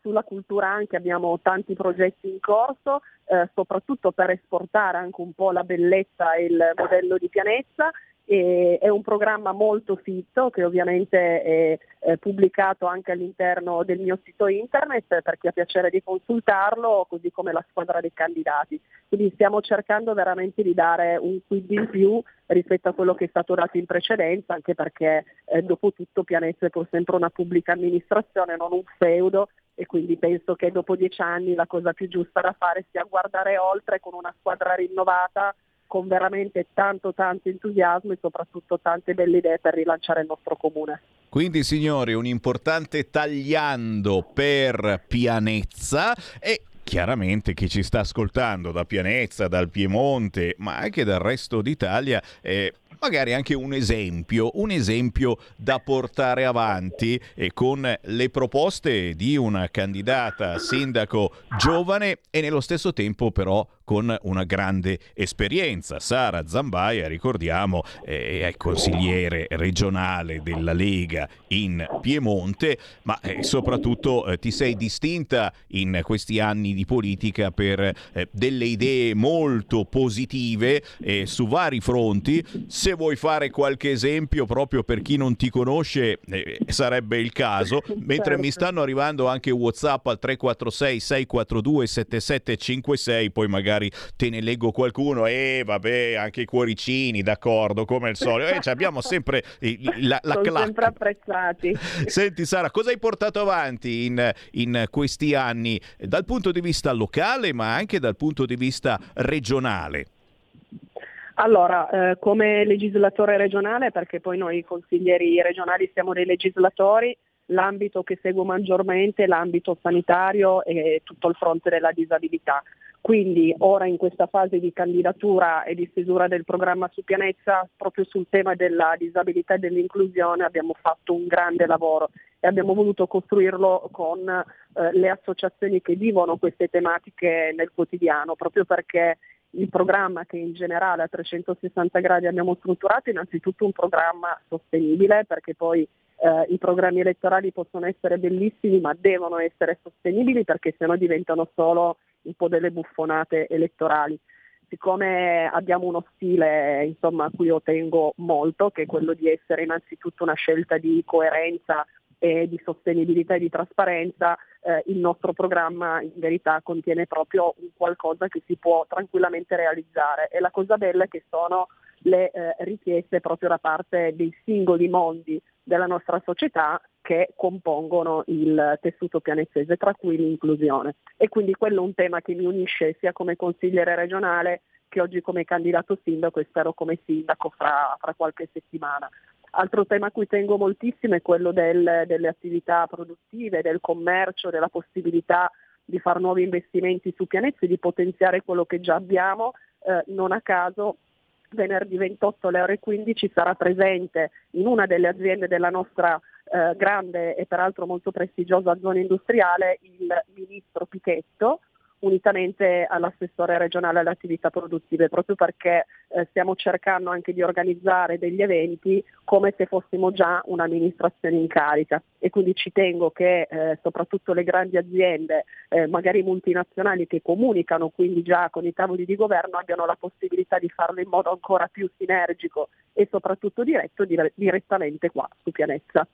Sulla cultura anche abbiamo tanti progetti in corso, eh, soprattutto per esportare anche un po' la bellezza e il modello di Pianezza e è un programma molto fitto che ovviamente è, è, pubblicato anche all'interno del mio sito internet per chi ha piacere di consultarlo, così come la squadra dei candidati. Quindi stiamo cercando veramente di dare un quid in più rispetto a quello che è stato dato in precedenza, anche perché eh, dopo tutto Pianezza è pur sempre una pubblica amministrazione, non un feudo e quindi penso che dopo dieci anni la cosa più giusta da fare sia guardare oltre con una squadra rinnovata con veramente tanto tanto entusiasmo e soprattutto tante belle idee per rilanciare il nostro comune. Quindi signori, un importante tagliando per Pianezza e chiaramente chi ci sta ascoltando da Pianezza, dal Piemonte, ma anche dal resto d'Italia, eh, magari anche un esempio, un esempio da portare avanti e con le proposte di una candidata sindaco giovane e nello stesso tempo però con una grande esperienza. Sara Zambaia, ricordiamo, è consigliere regionale della Lega in Piemonte, ma eh, soprattutto eh, ti sei distinta in questi anni di politica per eh, delle idee molto positive su vari fronti. Se vuoi fare qualche esempio proprio per chi non ti conosce, sarebbe il caso, mentre certo. mi stanno arrivando anche WhatsApp al 346 642 7756, poi magari magari te ne leggo qualcuno e vabbè anche i cuoricini d'accordo come al solito. Eh, abbiamo sempre la, la Sono sempre apprezzati. Senti Sara cosa hai portato avanti in, in questi anni dal punto di vista locale ma anche dal punto di vista regionale? Allora, eh, come legislatore regionale, perché poi noi consiglieri regionali siamo dei legislatori, l'ambito che seguo maggiormente è l'ambito sanitario e tutto il fronte della disabilità. Quindi ora in questa fase di candidatura e di stesura del programma su Pianezza, proprio sul tema della disabilità e dell'inclusione abbiamo fatto un grande lavoro e abbiamo voluto costruirlo con eh, le associazioni che vivono queste tematiche nel quotidiano, proprio perché il programma che in generale a 360 gradi abbiamo strutturato è innanzitutto un programma sostenibile perché poi eh, i programmi elettorali possono essere bellissimi ma devono essere sostenibili perché sennò diventano solo un po' delle buffonate elettorali. Siccome abbiamo uno stile insomma, a cui io tengo molto, che è quello di essere innanzitutto una scelta di coerenza e di sostenibilità e di trasparenza, eh, il nostro programma in verità contiene proprio qualcosa che si può tranquillamente realizzare e la cosa bella è che sono le eh, richieste proprio da parte dei singoli mondi della nostra società che compongono il tessuto pianezzese, tra cui l'inclusione. E quindi quello è un tema che mi unisce sia come consigliere regionale che oggi come candidato sindaco e spero come sindaco fra, fra qualche settimana. Altro tema a cui tengo moltissimo è quello del, delle attività produttive, del commercio, della possibilità di fare nuovi investimenti su pianeti, di potenziare quello che già abbiamo. Eh, non a caso venerdì 28 alle ore 15 sarà presente in una delle aziende della nostra eh, grande e peraltro molto prestigiosa zona industriale il ministro Pichetto unitamente all'assessore regionale alle attività produttive, proprio perché eh, stiamo cercando anche di organizzare degli eventi come se fossimo già un'amministrazione in carica e quindi ci tengo che eh, soprattutto le grandi aziende, eh, magari multinazionali che comunicano quindi già con i tavoli di governo abbiano la possibilità di farlo in modo ancora più sinergico e soprattutto diretto dire- direttamente qua su Pianezza.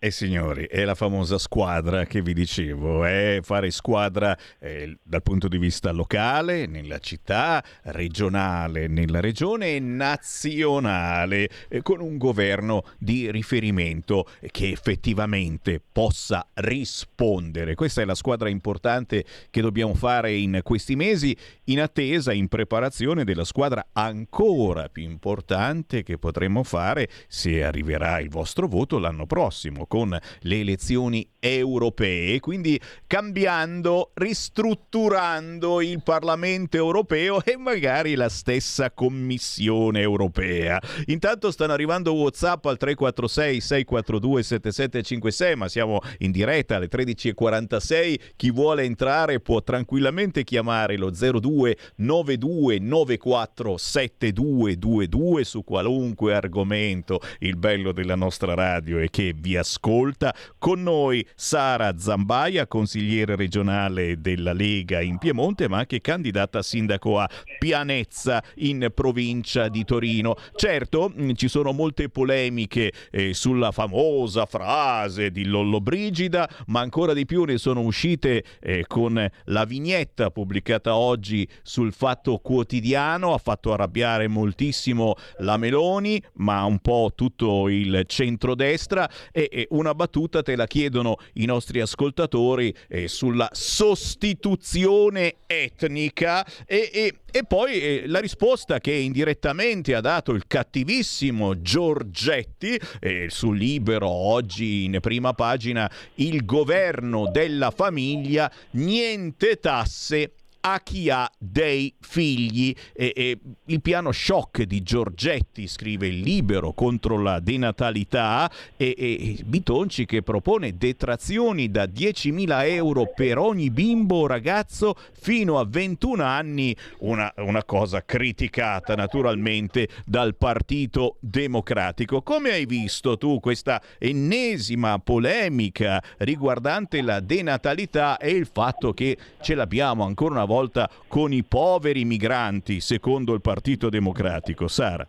E signori, è la famosa squadra che vi dicevo, è fare squadra eh, dal punto di vista locale, nella città, regionale, nella regione e nazionale, eh, con un governo di riferimento che effettivamente possa rispondere. Questa è la squadra importante che dobbiamo fare in questi mesi, in attesa, in preparazione della squadra ancora più importante che potremo fare se arriverà il vostro voto l'anno prossimo con le elezioni europee, quindi cambiando, ristrutturando il Parlamento europeo e magari la stessa Commissione europea. Intanto stanno arrivando WhatsApp al 346 642 7756, ma siamo in diretta alle 13.46. Chi vuole entrare può tranquillamente chiamare lo 02 92 94 7222 su qualunque argomento. Il bello della nostra radio è che vi ascolta. Con noi Sara Zambaia, consigliere regionale della Lega in Piemonte, ma anche candidata a sindaco a Pianezza in provincia di Torino. Certo, mm, ci sono molte polemiche eh, sulla famosa frase di Lollobrigida, ma ancora di più ne sono uscite eh, con la vignetta pubblicata oggi sul Fatto Quotidiano, ha fatto arrabbiare moltissimo la Meloni, ma un po' tutto il centrodestra. E, e una battuta te la chiedono i nostri ascoltatori eh, sulla sostituzione etnica e, e, e poi eh, la risposta che indirettamente ha dato il cattivissimo Giorgetti eh, sul libero oggi in prima pagina il governo della famiglia niente tasse a chi ha dei figli. E, e, il piano shock di Giorgetti, scrive il libero contro la denatalità, e, e Bitonci che propone detrazioni da 10.000 euro per ogni bimbo o ragazzo fino a 21 anni, una, una cosa criticata naturalmente dal Partito Democratico. Come hai visto tu questa ennesima polemica riguardante la denatalità e il fatto che ce l'abbiamo ancora una volta con i poveri migranti, secondo il Partito Democratico. Sara.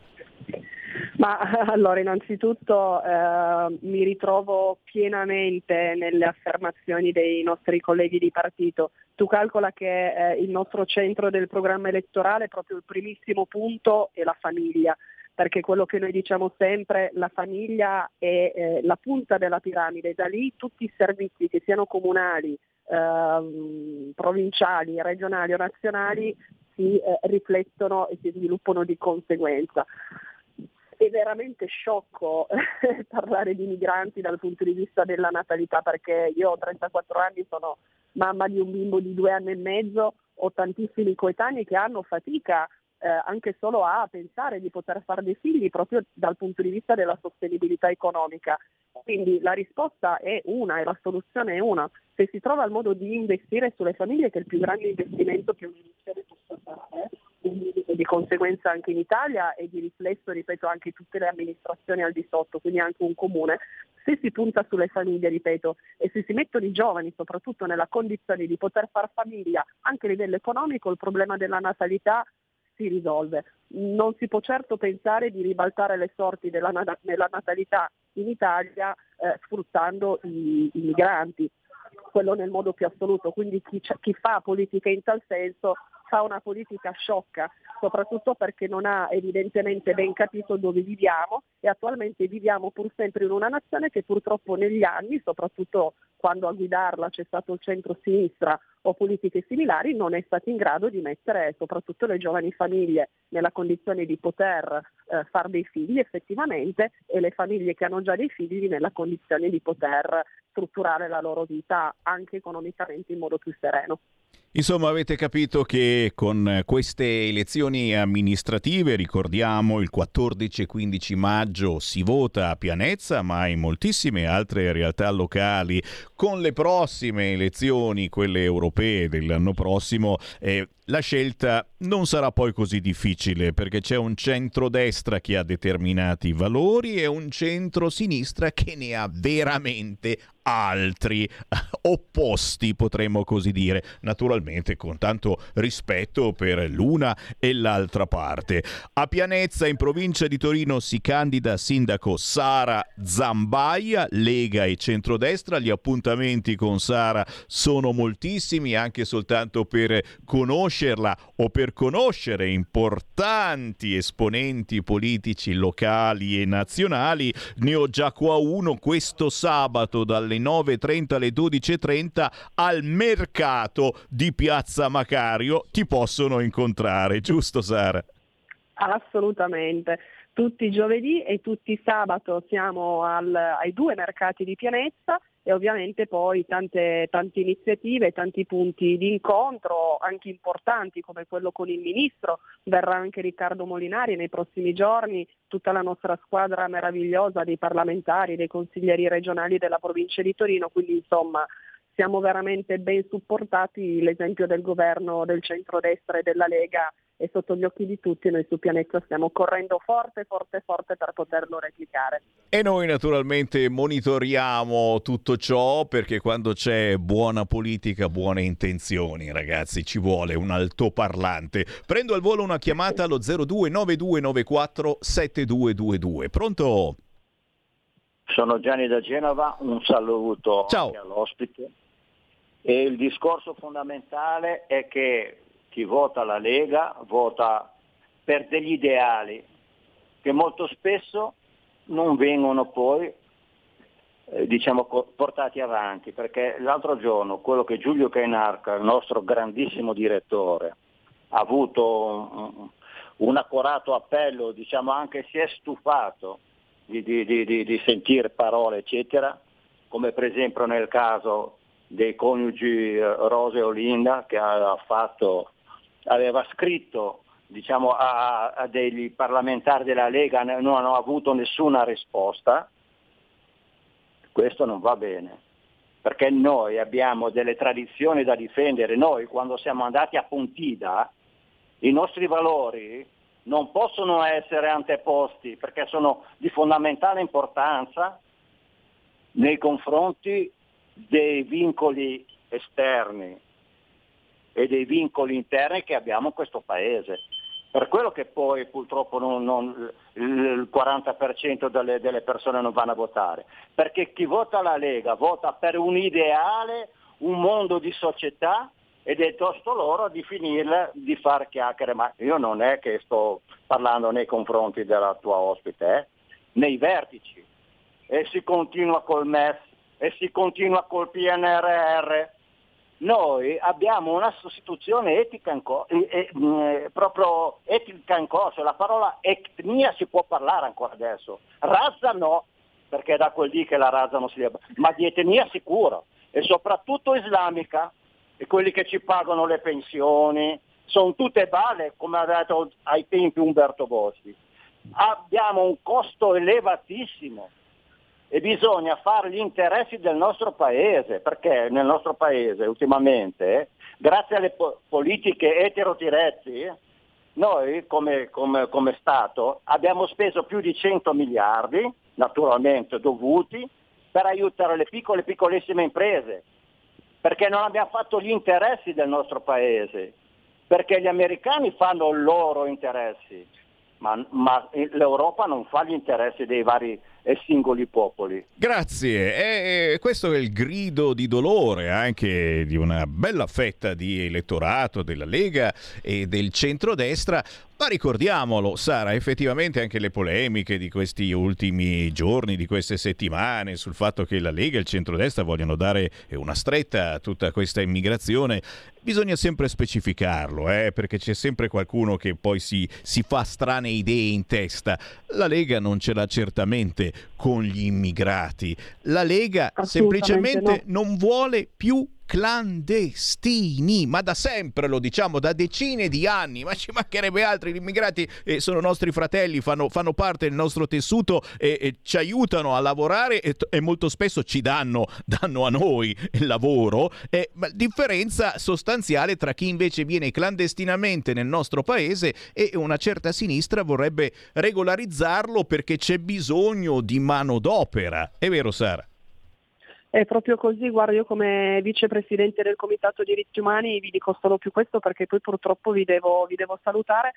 Ma allora, innanzitutto eh, mi ritrovo pienamente nelle affermazioni dei nostri colleghi di partito. Tu calcola che eh, il nostro centro del programma elettorale, proprio il primissimo punto, è la famiglia perché quello che noi diciamo sempre, la famiglia è eh, la punta della piramide, da lì tutti i servizi che siano comunali, eh, provinciali, regionali o nazionali si eh, riflettono e si sviluppano di conseguenza. È veramente sciocco parlare di migranti dal punto di vista della natalità perché io ho 34 anni, sono mamma di un bimbo di due anni e mezzo, ho tantissimi coetanei che hanno fatica eh, anche solo a pensare di poter fare dei figli proprio dal punto di vista della sostenibilità economica. Quindi la risposta è una e la soluzione è una. Se si trova il modo di investire sulle famiglie, che è il più grande investimento che un'iniziativa possa fare, di conseguenza anche in Italia e di riflesso, ripeto, anche tutte le amministrazioni al di sotto, quindi anche un comune, se si punta sulle famiglie, ripeto, e se si mettono i giovani soprattutto nella condizione di poter far famiglia anche a livello economico, il problema della natalità si risolve. Non si può certo pensare di ribaltare le sorti della, della natalità in Italia eh, sfruttando i, i, migranti, quello nel modo più assoluto. Quindi chi, chi fa politica in tal senso fa una politica sciocca, soprattutto perché non ha evidentemente ben capito dove viviamo e attualmente viviamo pur sempre in una nazione che purtroppo negli anni, soprattutto quando a guidarla c'è stato il centro-sinistra o politiche similari, non è stato in grado di mettere soprattutto le giovani famiglie nella condizione di poter eh, fare dei figli effettivamente e le famiglie che hanno già dei figli nella condizione di poter strutturare la loro vita anche economicamente in modo più sereno. Insomma, avete capito che con queste elezioni amministrative, ricordiamo il 14 e 15 maggio si vota a Pianezza, ma in moltissime altre realtà locali. Con le prossime elezioni, quelle europee dell'anno prossimo, eh, la scelta non sarà poi così difficile perché c'è un centrodestra che ha determinati valori e un centro-sinistra che ne ha veramente altri opposti, potremmo così dire, naturalmente con tanto rispetto per l'una e l'altra parte. A Pianezza, in provincia di Torino, si candida sindaco Sara Zambaia, Lega e centrodestra. Gli appuntamenti con Sara sono moltissimi, anche soltanto per conoscerla o per conoscere importanti esponenti politici locali e nazionali. Ne ho già qua uno questo sabato dalle 9.30 alle 12.30 al mercato di Piazza Macario ti possono incontrare, giusto Sara? Assolutamente. Tutti i giovedì e tutti i sabato siamo al, ai due mercati di Pianezza e ovviamente poi tante, tante iniziative, tanti punti di incontro, anche importanti come quello con il Ministro, verrà anche Riccardo Molinari nei prossimi giorni, tutta la nostra squadra meravigliosa dei parlamentari, dei consiglieri regionali della provincia di Torino, quindi insomma siamo veramente ben supportati, l'esempio del governo del centrodestra e della Lega è sotto gli occhi di tutti, noi su Pianezza stiamo correndo forte, forte, forte per poterlo replicare. E noi naturalmente monitoriamo tutto ciò perché quando c'è buona politica, buone intenzioni, ragazzi, ci vuole un altoparlante. Prendo al volo una chiamata allo 029294 7222. Pronto? Sono Gianni da Genova, un saluto Ciao. all'ospite. E il discorso fondamentale è che chi vota la Lega vota per degli ideali che molto spesso non vengono poi eh, diciamo, portati avanti, perché l'altro giorno quello che Giulio Cainarca, il nostro grandissimo direttore, ha avuto un, un accorato appello, diciamo anche si è stufato di, di, di, di sentire parole, eccetera, come per esempio nel caso dei coniugi eh, Rose e Olinda che fatto, aveva scritto diciamo, a, a, degli parlamentari della Lega non hanno avuto nessuna risposta, questo non va bene, perché noi abbiamo delle tradizioni da difendere, noi quando siamo andati a Pontida i nostri valori non possono essere anteposti perché sono di fondamentale importanza nei confronti dei vincoli esterni e dei vincoli interni che abbiamo in questo Paese. Per quello che poi purtroppo non, non, il 40% delle, delle persone non vanno a votare, perché chi vota la Lega vota per un ideale, un mondo di società ed è tosto loro di finirla di far chiacchiere, ma io non è che sto parlando nei confronti della tua ospite, eh? nei vertici. E si continua col MES, e si continua col PNRR. Noi abbiamo una sostituzione etica in co- eh, eh, proprio etica in corso, la parola etnia si può parlare ancora adesso, razza no, perché è da quel dì che la razza non si deve, ma di etnia sicuro, e soprattutto islamica, e quelli che ci pagano le pensioni, sono tutte balle, come ha detto ai tempi Umberto Bossi. Abbiamo un costo elevatissimo e bisogna fare gli interessi del nostro paese, perché nel nostro paese ultimamente, grazie alle po- politiche eterotiretti, noi come, come, come, Stato abbiamo speso più di 100 miliardi, naturalmente dovuti, per aiutare le piccole e piccolissime imprese, perché non abbiamo fatto gli interessi del nostro paese, perché gli americani fanno i loro interessi, ma, ma l'Europa non fa gli interessi dei vari e singoli popoli. Grazie, e questo è il grido di dolore anche di una bella fetta di elettorato della Lega e del centrodestra. Ma ricordiamolo, Sara, effettivamente anche le polemiche di questi ultimi giorni, di queste settimane, sul fatto che la Lega e il centrodestra vogliono dare una stretta a tutta questa immigrazione, bisogna sempre specificarlo, eh, perché c'è sempre qualcuno che poi si, si fa strane idee in testa. La Lega non ce l'ha certamente con gli immigrati. La Lega semplicemente no. non vuole più clandestini, ma da sempre lo diciamo, da decine di anni, ma ci mancherebbe altri, gli immigrati eh, sono nostri fratelli, fanno, fanno, parte del nostro tessuto e, e ci aiutano a lavorare e, e, molto spesso ci danno, danno a noi il lavoro, eh, ma differenza sostanziale tra chi invece viene clandestinamente nel nostro paese e una certa sinistra vorrebbe regolarizzarlo perché c'è bisogno di manodopera. È vero Sara? È proprio così, guarda, io come vicepresidente del Comitato Diritti Umani vi dico solo più questo perché poi purtroppo vi devo, vi devo salutare,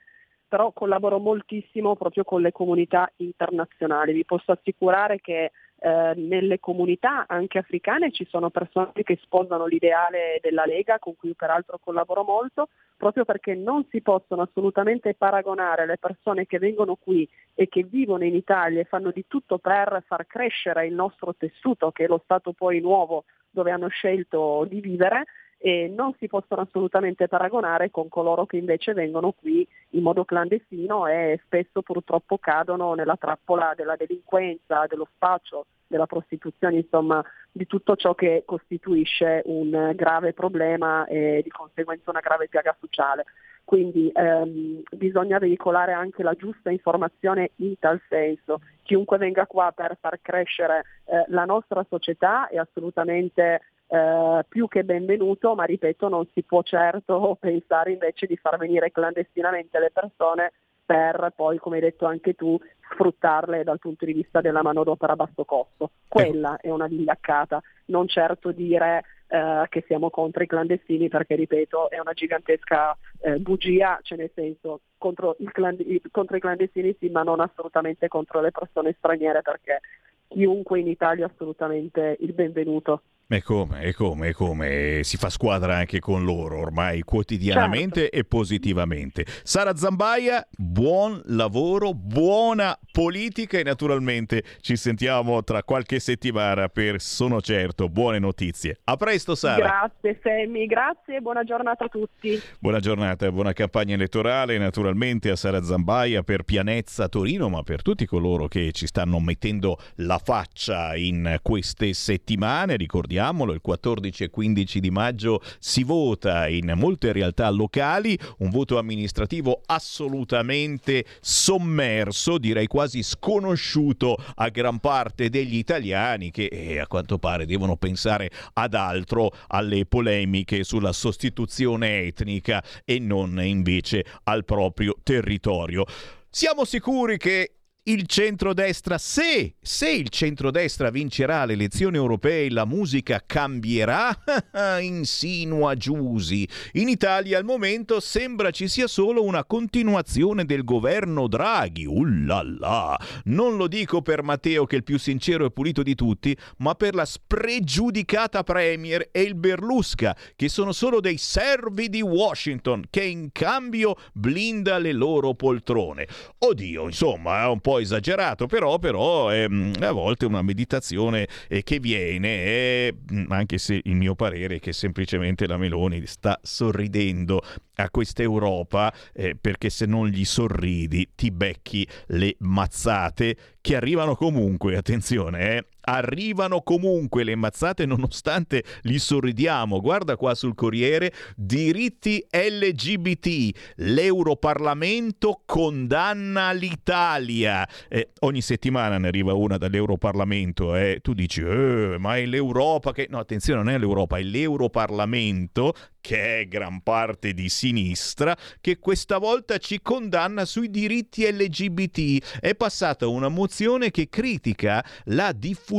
però collaboro moltissimo proprio con le comunità internazionali. Vi posso assicurare che eh, nelle comunità anche africane ci sono persone che sposano l'ideale della Lega, con cui peraltro collaboro molto, proprio perché non si possono assolutamente paragonare le persone che vengono qui e che vivono in Italia e fanno di tutto per far crescere il nostro tessuto, che è lo Stato poi nuovo dove hanno scelto di vivere, e non si possono assolutamente paragonare con coloro che invece vengono qui in modo clandestino e spesso purtroppo cadono nella trappola della delinquenza, dello spaccio, della prostituzione, insomma di tutto ciò che costituisce un grave problema e di conseguenza una grave piaga sociale. Quindi ehm, bisogna veicolare anche la giusta informazione in tal senso. Chiunque venga qua per far crescere eh, la nostra società è assolutamente eh, più che benvenuto, ma ripeto non si può certo pensare invece di far venire clandestinamente le persone per poi, come hai detto anche tu, sfruttarle dal punto di vista della manodopera a basso costo. Quella è una vigliaccata, non certo dire eh, che siamo contro i clandestini perché, ripeto, è una gigantesca eh, bugia, cioè nel senso contro, cland- contro i clandestini sì, ma non assolutamente contro le persone straniere perché chiunque in Italia è assolutamente il benvenuto. E come, e come, e come, si fa squadra anche con loro ormai quotidianamente certo. e positivamente. Sara Zambaia, buon lavoro, buona politica e naturalmente ci sentiamo tra qualche settimana per, sono certo, buone notizie. A presto Sara. Grazie Semmi, grazie e buona giornata a tutti. Buona giornata e buona campagna elettorale naturalmente a Sara Zambaia per Pianezza Torino, ma per tutti coloro che ci stanno mettendo la faccia in queste settimane. Ricordiamo ricordiamolo, il 14 e 15 di maggio si vota in molte realtà locali, un voto amministrativo assolutamente sommerso, direi quasi sconosciuto a gran parte degli italiani che eh, a quanto pare devono pensare ad altro, alle polemiche sulla sostituzione etnica e non invece al proprio territorio. Siamo sicuri che il centrodestra, se, se il centrodestra vincerà le elezioni europee, la musica cambierà? Insinua Giusi. In Italia al momento sembra ci sia solo una continuazione del governo Draghi. Ullala! Non lo dico per Matteo che è il più sincero e pulito di tutti, ma per la spregiudicata Premier e il Berlusca, che sono solo dei servi di Washington, che in cambio blinda le loro poltrone. Oddio, insomma, è un po' po' esagerato, però, però è, ehm, a volte una meditazione eh, che viene, è, mm, anche se il mio parere è che semplicemente la Meloni sta sorridendo a questa Europa eh, perché se non gli sorridi ti becchi le mazzate che arrivano comunque, attenzione, eh, arrivano comunque le mazzate nonostante li sorridiamo. Guarda qua sul Corriere, diritti LGBT, l'Europarlamento condanna l'Italia. Eh, ogni settimana ne arriva una dall'Europarlamento e eh. tu dici, eh, ma è l'Europa che... No, attenzione, non è l'Europa, è l'Europarlamento che è gran parte di sinistra, che questa volta ci condanna sui diritti LGBT. È passata una mozione che critica la diffusione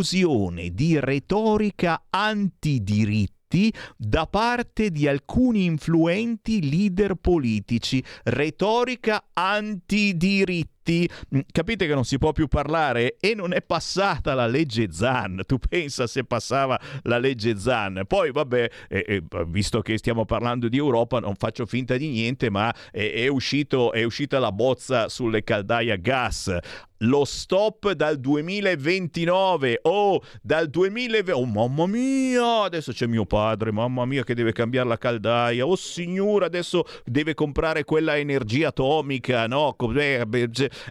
di retorica antidiritti da parte di alcuni influenti leader politici, retorica antidiritti diritti, mm, capite che non si può più parlare e non è passata la legge Zan. Tu pensa se passava la legge Zan. Poi vabbè, eh, eh, visto che stiamo parlando di Europa, non faccio finta di niente, ma è, è, uscito, è uscita la bozza sulle caldaie a gas lo stop dal 2029. Oh, dal 2020. Oh, mamma mia, adesso c'è mio padre, mamma mia, che deve cambiare la caldaia. Oh, signore, adesso deve comprare quella energia atomica, no?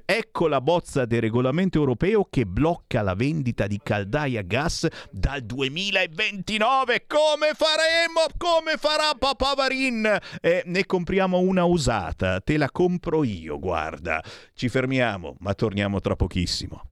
Ecco la bozza del regolamento europeo che blocca la vendita di caldaia gas dal 2029. Come faremo? Come farà papà Varin? Eh, ne compriamo una usata, te la compro io, guarda. Ci fermiamo, ma torniamo tra pochissimo.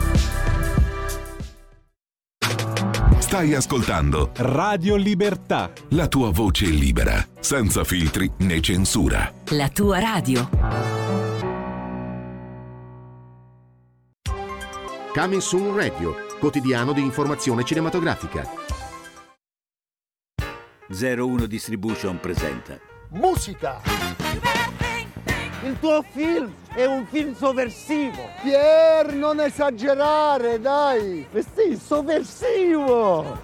Stai ascoltando Radio Libertà. La tua voce libera, senza filtri né censura. La tua radio. Coming Soon Radio, quotidiano di informazione cinematografica. 01 Distribution presenta Musica! Il tuo film è un film sovversivo! Pier, non esagerare, dai! Sì, sovversivo!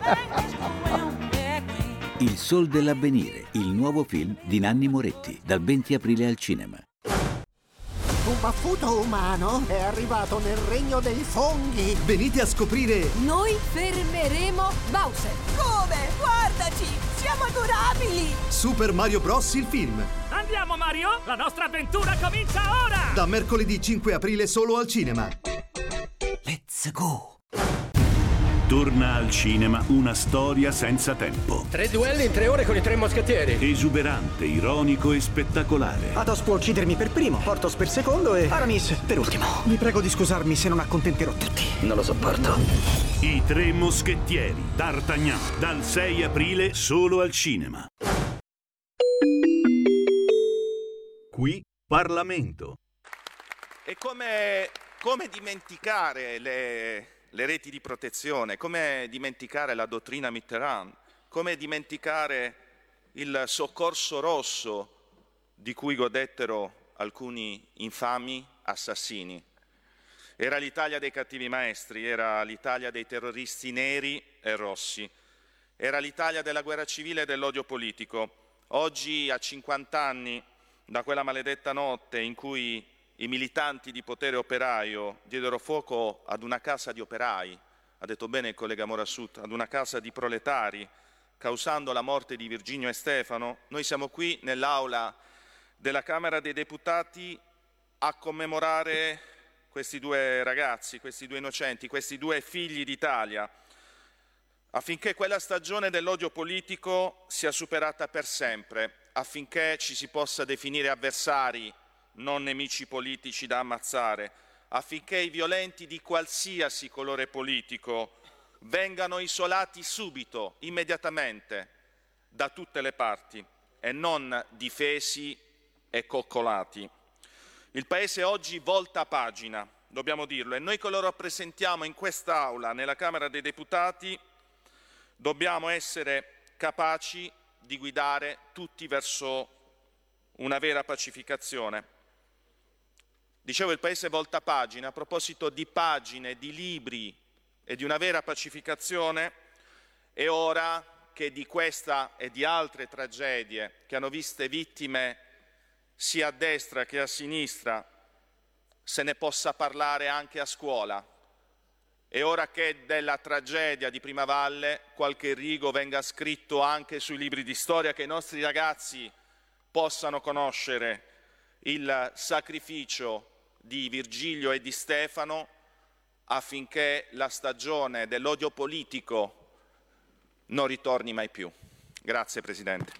Il Sol dell'Avvenire, il nuovo film di Nanni Moretti, dal 20 aprile al cinema. Un baffuto umano è arrivato nel regno dei funghi! Venite a scoprire... Noi fermeremo Bowser! Come? Guardaci! Siamo adorabili! Super Mario Bros. il film! Andiamo Mario! La nostra avventura comincia ora! Da mercoledì 5 aprile solo al cinema. Let's go! Torna al cinema una storia senza tempo. Tre duelli in tre ore con i tre moschettieri. Esuberante, ironico e spettacolare. Athos può uccidermi per primo, Portos per secondo e Aramis per ultimo. Vi prego di scusarmi se non accontenterò tutti. Non lo sopporto. I tre moschettieri, D'Artagnan, dal 6 aprile solo al cinema. Qui Parlamento. E come, come dimenticare le, le reti di protezione, come dimenticare la dottrina Mitterrand, come dimenticare il soccorso rosso di cui godettero alcuni infami assassini. Era l'Italia dei cattivi maestri, era l'Italia dei terroristi neri e rossi, era l'Italia della guerra civile e dell'odio politico. Oggi, a 50 anni da quella maledetta notte in cui i militanti di potere operaio diedero fuoco ad una casa di operai, ha detto bene il collega Morassut, ad una casa di proletari, causando la morte di Virginio e Stefano, noi siamo qui nell'aula della Camera dei Deputati a commemorare questi due ragazzi, questi due innocenti, questi due figli d'Italia, affinché quella stagione dell'odio politico sia superata per sempre, affinché ci si possa definire avversari, non nemici politici da ammazzare, affinché i violenti di qualsiasi colore politico vengano isolati subito, immediatamente, da tutte le parti e non difesi e coccolati. Il Paese oggi volta pagina, dobbiamo dirlo, e noi che lo rappresentiamo in quest'Aula, nella Camera dei Deputati, dobbiamo essere capaci di guidare tutti verso una vera pacificazione. Dicevo il Paese volta pagina, a proposito di pagine, di libri e di una vera pacificazione, è ora che di questa e di altre tragedie che hanno viste vittime sia a destra che a sinistra se ne possa parlare anche a scuola. È ora che della tragedia di Prima Valle qualche rigo venga scritto anche sui libri di storia, che i nostri ragazzi possano conoscere il sacrificio di Virgilio e di Stefano affinché la stagione dell'odio politico non ritorni mai più. Grazie Presidente.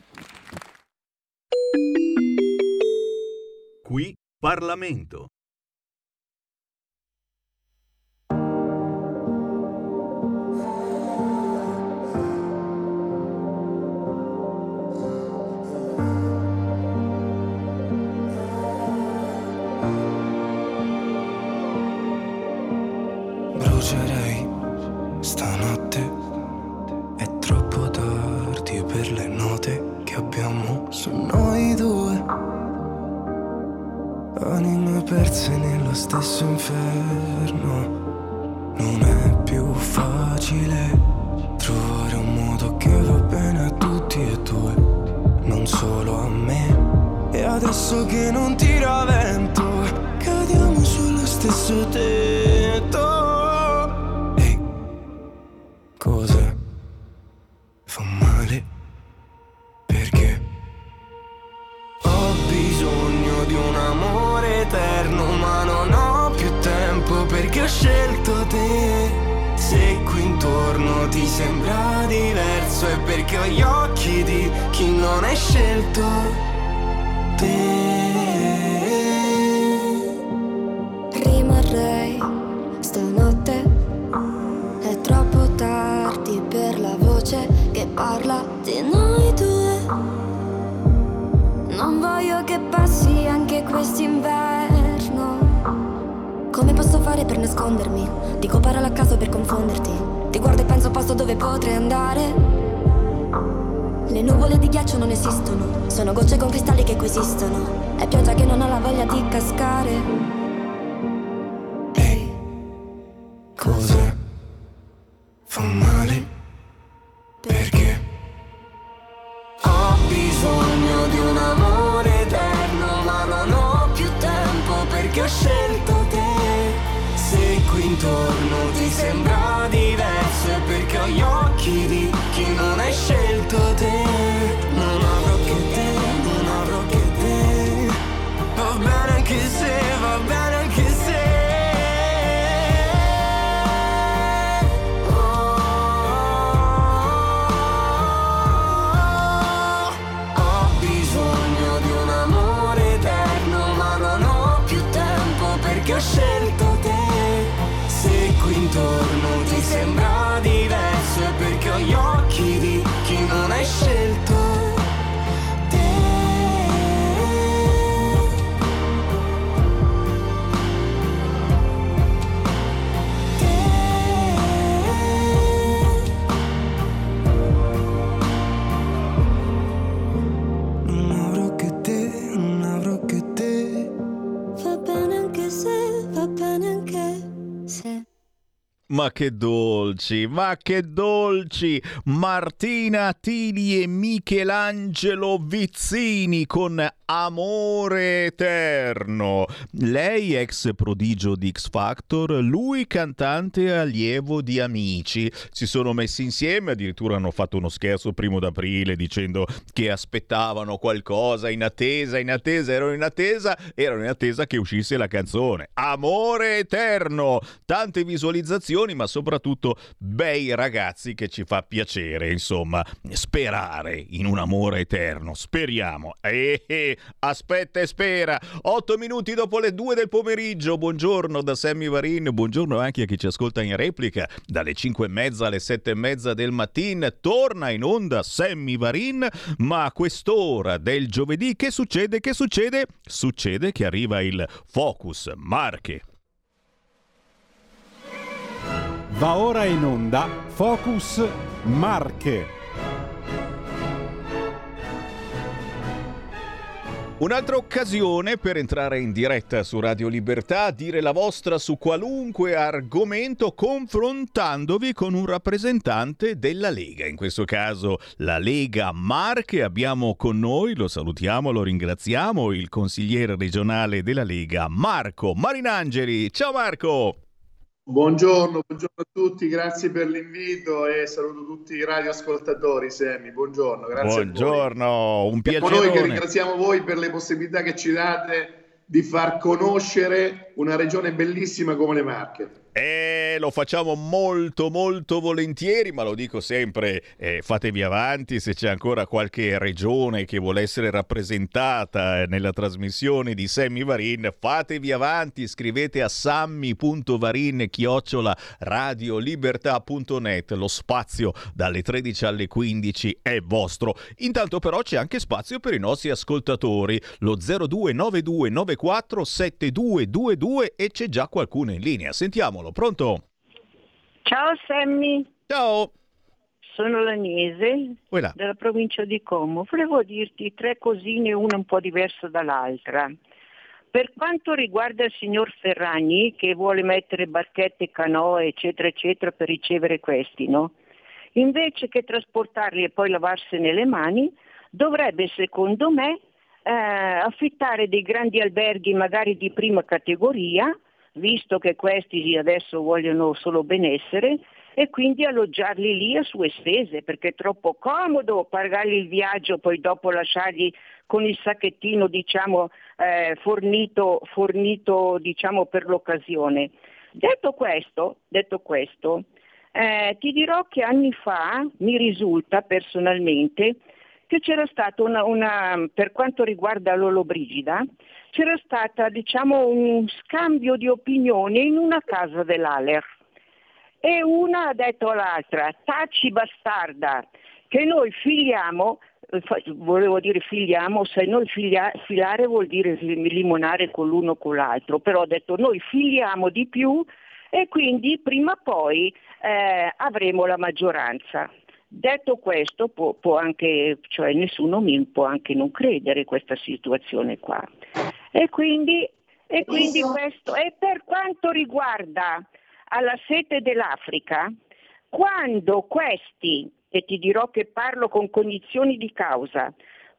Qui Parlamento. su noi due. Anime perse nello stesso inferno. Non è più facile trovare un modo che va bene a tutti e due, non solo a me. E adesso che non tira vento, cadiamo sullo stesso tempo. Scelto te. Rimarrei stanotte, è troppo tardi per la voce che parla di noi due. Non voglio che passi anche quest'inverno. Come posso fare per nascondermi? Dico parole a caso per confonderti. Ti guardo e penso posto dove potrei andare. Le nuvole di ghiaccio non esistono, sono gocce con cristalli che coesistono. È pioggia che non ha la voglia di cascare. Cosa Ma che dolci, ma che dolci! Martina Tili e Michelangelo Vizzini con Amore Eterno. Lei ex prodigio di X Factor, lui cantante allievo di Amici. Si sono messi insieme, addirittura hanno fatto uno scherzo primo d'aprile dicendo che aspettavano qualcosa in attesa, in attesa, erano in attesa, erano in attesa che uscisse la canzone. Amore Eterno! Tante visualizzazioni ma soprattutto bei ragazzi che ci fa piacere, insomma, sperare in un amore eterno. Speriamo. Eh, eh, aspetta e spera. Otto minuti dopo le due del pomeriggio. Buongiorno da Sammy Varin. Buongiorno anche a chi ci ascolta in replica. Dalle cinque e mezza alle sette e mezza del mattino torna in onda Sammy Varin. Ma a quest'ora del giovedì che succede? Che succede? Succede che arriva il Focus Marche. Va ora in onda Focus Marche. Un'altra occasione per entrare in diretta su Radio Libertà, dire la vostra su qualunque argomento confrontandovi con un rappresentante della Lega. In questo caso la Lega Marche. Abbiamo con noi, lo salutiamo, lo ringraziamo, il consigliere regionale della Lega, Marco Marinangeli. Ciao Marco! Buongiorno, buongiorno a tutti, grazie per l'invito e saluto tutti i radioascoltatori, Semi, buongiorno, grazie Buongiorno, un Siamo noi che piacere. ringraziamo voi per le possibilità che ci date di far conoscere una regione bellissima come le Marche. Eh, lo facciamo molto molto volentieri, ma lo dico sempre, eh, fatevi avanti se c'è ancora qualche regione che vuole essere rappresentata eh, nella trasmissione di Sammy Varin, fatevi avanti, scrivete a sammy.varin chiocciola radiolibertà.net, lo spazio dalle 13 alle 15 è vostro. Intanto però c'è anche spazio per i nostri ascoltatori, lo 029294 7222 e c'è già qualcuno in linea. Sentiamolo, pronto? Ciao Sammy. Ciao. Sono l'Agnese Quella. della provincia di Como. Volevo dirti tre cosine, una un po' diversa dall'altra. Per quanto riguarda il signor Ferragni che vuole mettere barchette, canoe, eccetera, eccetera, per ricevere questi, no? Invece che trasportarli e poi lavarsene le mani, dovrebbe, secondo me, eh, affittare dei grandi alberghi magari di prima categoria, visto che questi adesso vogliono solo benessere, e quindi alloggiarli lì a sue spese, perché è troppo comodo pagargli il viaggio, poi dopo lasciargli con il sacchettino diciamo, eh, fornito, fornito diciamo, per l'occasione. Detto questo, detto questo eh, ti dirò che anni fa mi risulta personalmente che c'era stata una, una per quanto riguarda Lollobrigida, c'era stato diciamo, un scambio di opinioni in una casa dell'Aler e una ha detto all'altra, taci bastarda, che noi filiamo, volevo dire filiamo, se noi filia, filare vuol dire limonare con l'uno o con l'altro, però ho detto noi filiamo di più e quindi prima o poi eh, avremo la maggioranza. Detto questo, può, può anche, cioè nessuno mi può anche non credere questa situazione qua. E quindi, e quindi questo, e per quanto riguarda alla sete dell'Africa, quando questi, e ti dirò che parlo con cognizioni di causa,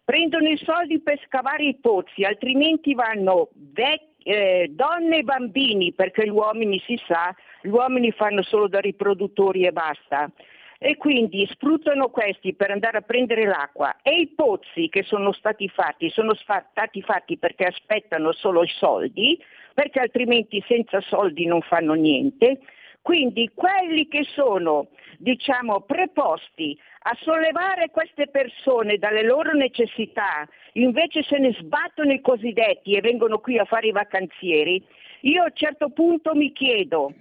prendono i soldi per scavare i pozzi, altrimenti vanno vecchi, eh, donne e bambini, perché gli uomini si sa, gli uomini fanno solo da riproduttori e basta. E quindi sfruttano questi per andare a prendere l'acqua e i pozzi che sono stati fatti sono stati fatti perché aspettano solo i soldi, perché altrimenti senza soldi non fanno niente. Quindi quelli che sono diciamo, preposti a sollevare queste persone dalle loro necessità, invece se ne sbattono i cosiddetti e vengono qui a fare i vacanzieri, io a un certo punto mi chiedo,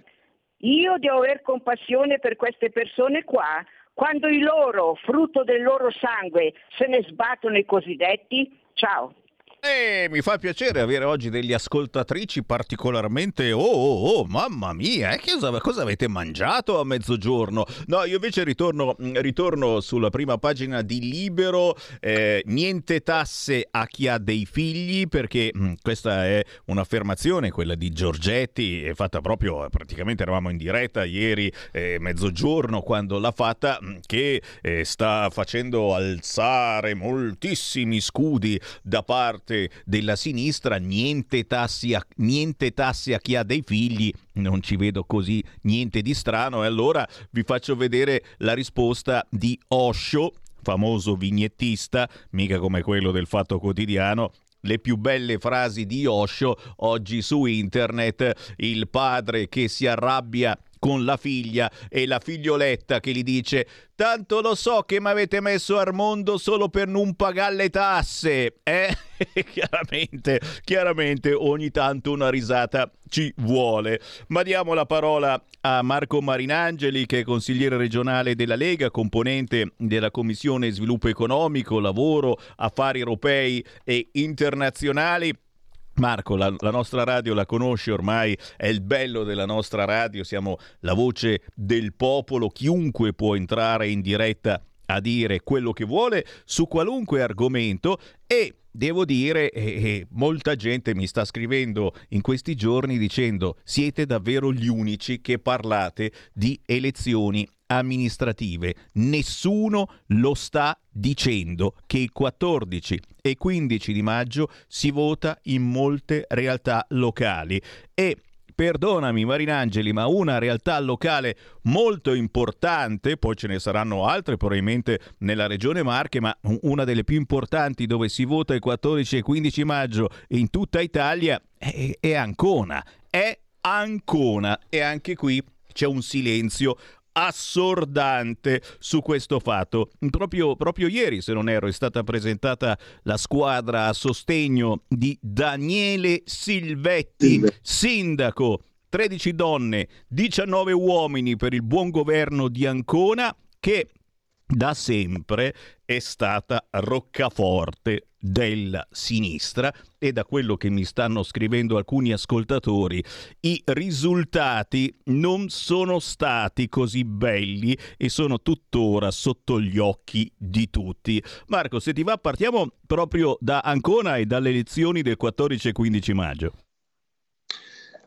io devo aver compassione per queste persone qua, quando i loro, frutto del loro sangue, se ne sbattono i cosiddetti? Ciao. E mi fa piacere avere oggi degli ascoltatrici particolarmente oh oh oh mamma mia eh, cosa, cosa, avete mangiato a mezzogiorno? No io invece ritorno, ritorno sulla prima pagina di Libero eh, niente tasse a chi ha dei figli perché mh, questa è un'affermazione quella di Giorgetti è fatta proprio praticamente eravamo in diretta ieri eh, mezzogiorno quando l'ha fatta che eh, sta facendo alzare moltissimi scudi da parte parte della sinistra, niente tassi, a, niente tassi a chi ha dei figli, non ci vedo così niente di strano. E allora vi faccio vedere la risposta di Osho, famoso vignettista, mica come quello del Fatto Quotidiano, le più belle frasi di Osho oggi su internet, il padre che si arrabbia con la figlia e la figlioletta che gli dice Tanto lo so che mi avete messo al mondo solo per non pagare le tasse. Eh? chiaramente, chiaramente ogni tanto una risata ci vuole. Ma diamo la parola a Marco Marinangeli, che è consigliere regionale della Lega, componente della Commissione Sviluppo Economico, Lavoro, Affari Europei e Internazionali. Marco, la, la, nostra radio la conosci ormai, è il bello della nostra radio, siamo la voce del popolo, chiunque può entrare in diretta a dire quello che vuole su qualunque argomento e devo dire, eh, eh, molta gente mi sta scrivendo in questi giorni dicendo siete davvero gli unici che parlate di elezioni amministrative. Nessuno lo sta dicendo che il 14 e 15 di maggio si vota in molte realtà locali e perdonami Marinangeli, ma una realtà locale molto importante, poi ce ne saranno altre probabilmente nella regione Marche, ma una delle più importanti dove si vota il 14 e 15 maggio in tutta Italia è, è Ancona. È Ancona e anche qui c'è un silenzio assordante su questo fatto. Proprio, proprio, ieri, se non erro, è stata presentata la squadra a sostegno di Daniele Silvetti, sindaco. 13 donne, 19 uomini per il buon governo di Ancona che da sempre è stata roccaforte della sinistra e da quello che mi stanno scrivendo alcuni ascoltatori i risultati non sono stati così belli e sono tuttora sotto gli occhi di tutti. Marco, se ti va partiamo proprio da Ancona e dalle elezioni del 14 e 15 maggio.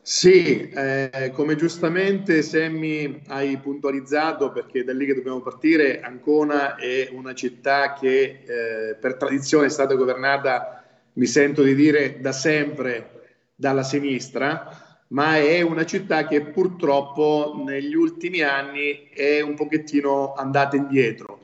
Sì, eh, come giustamente Semmi hai puntualizzato, perché da lì che dobbiamo partire, Ancona è una città che eh, per tradizione è stata governata, mi sento di dire, da sempre dalla sinistra, ma è una città che purtroppo negli ultimi anni è un pochettino andata indietro.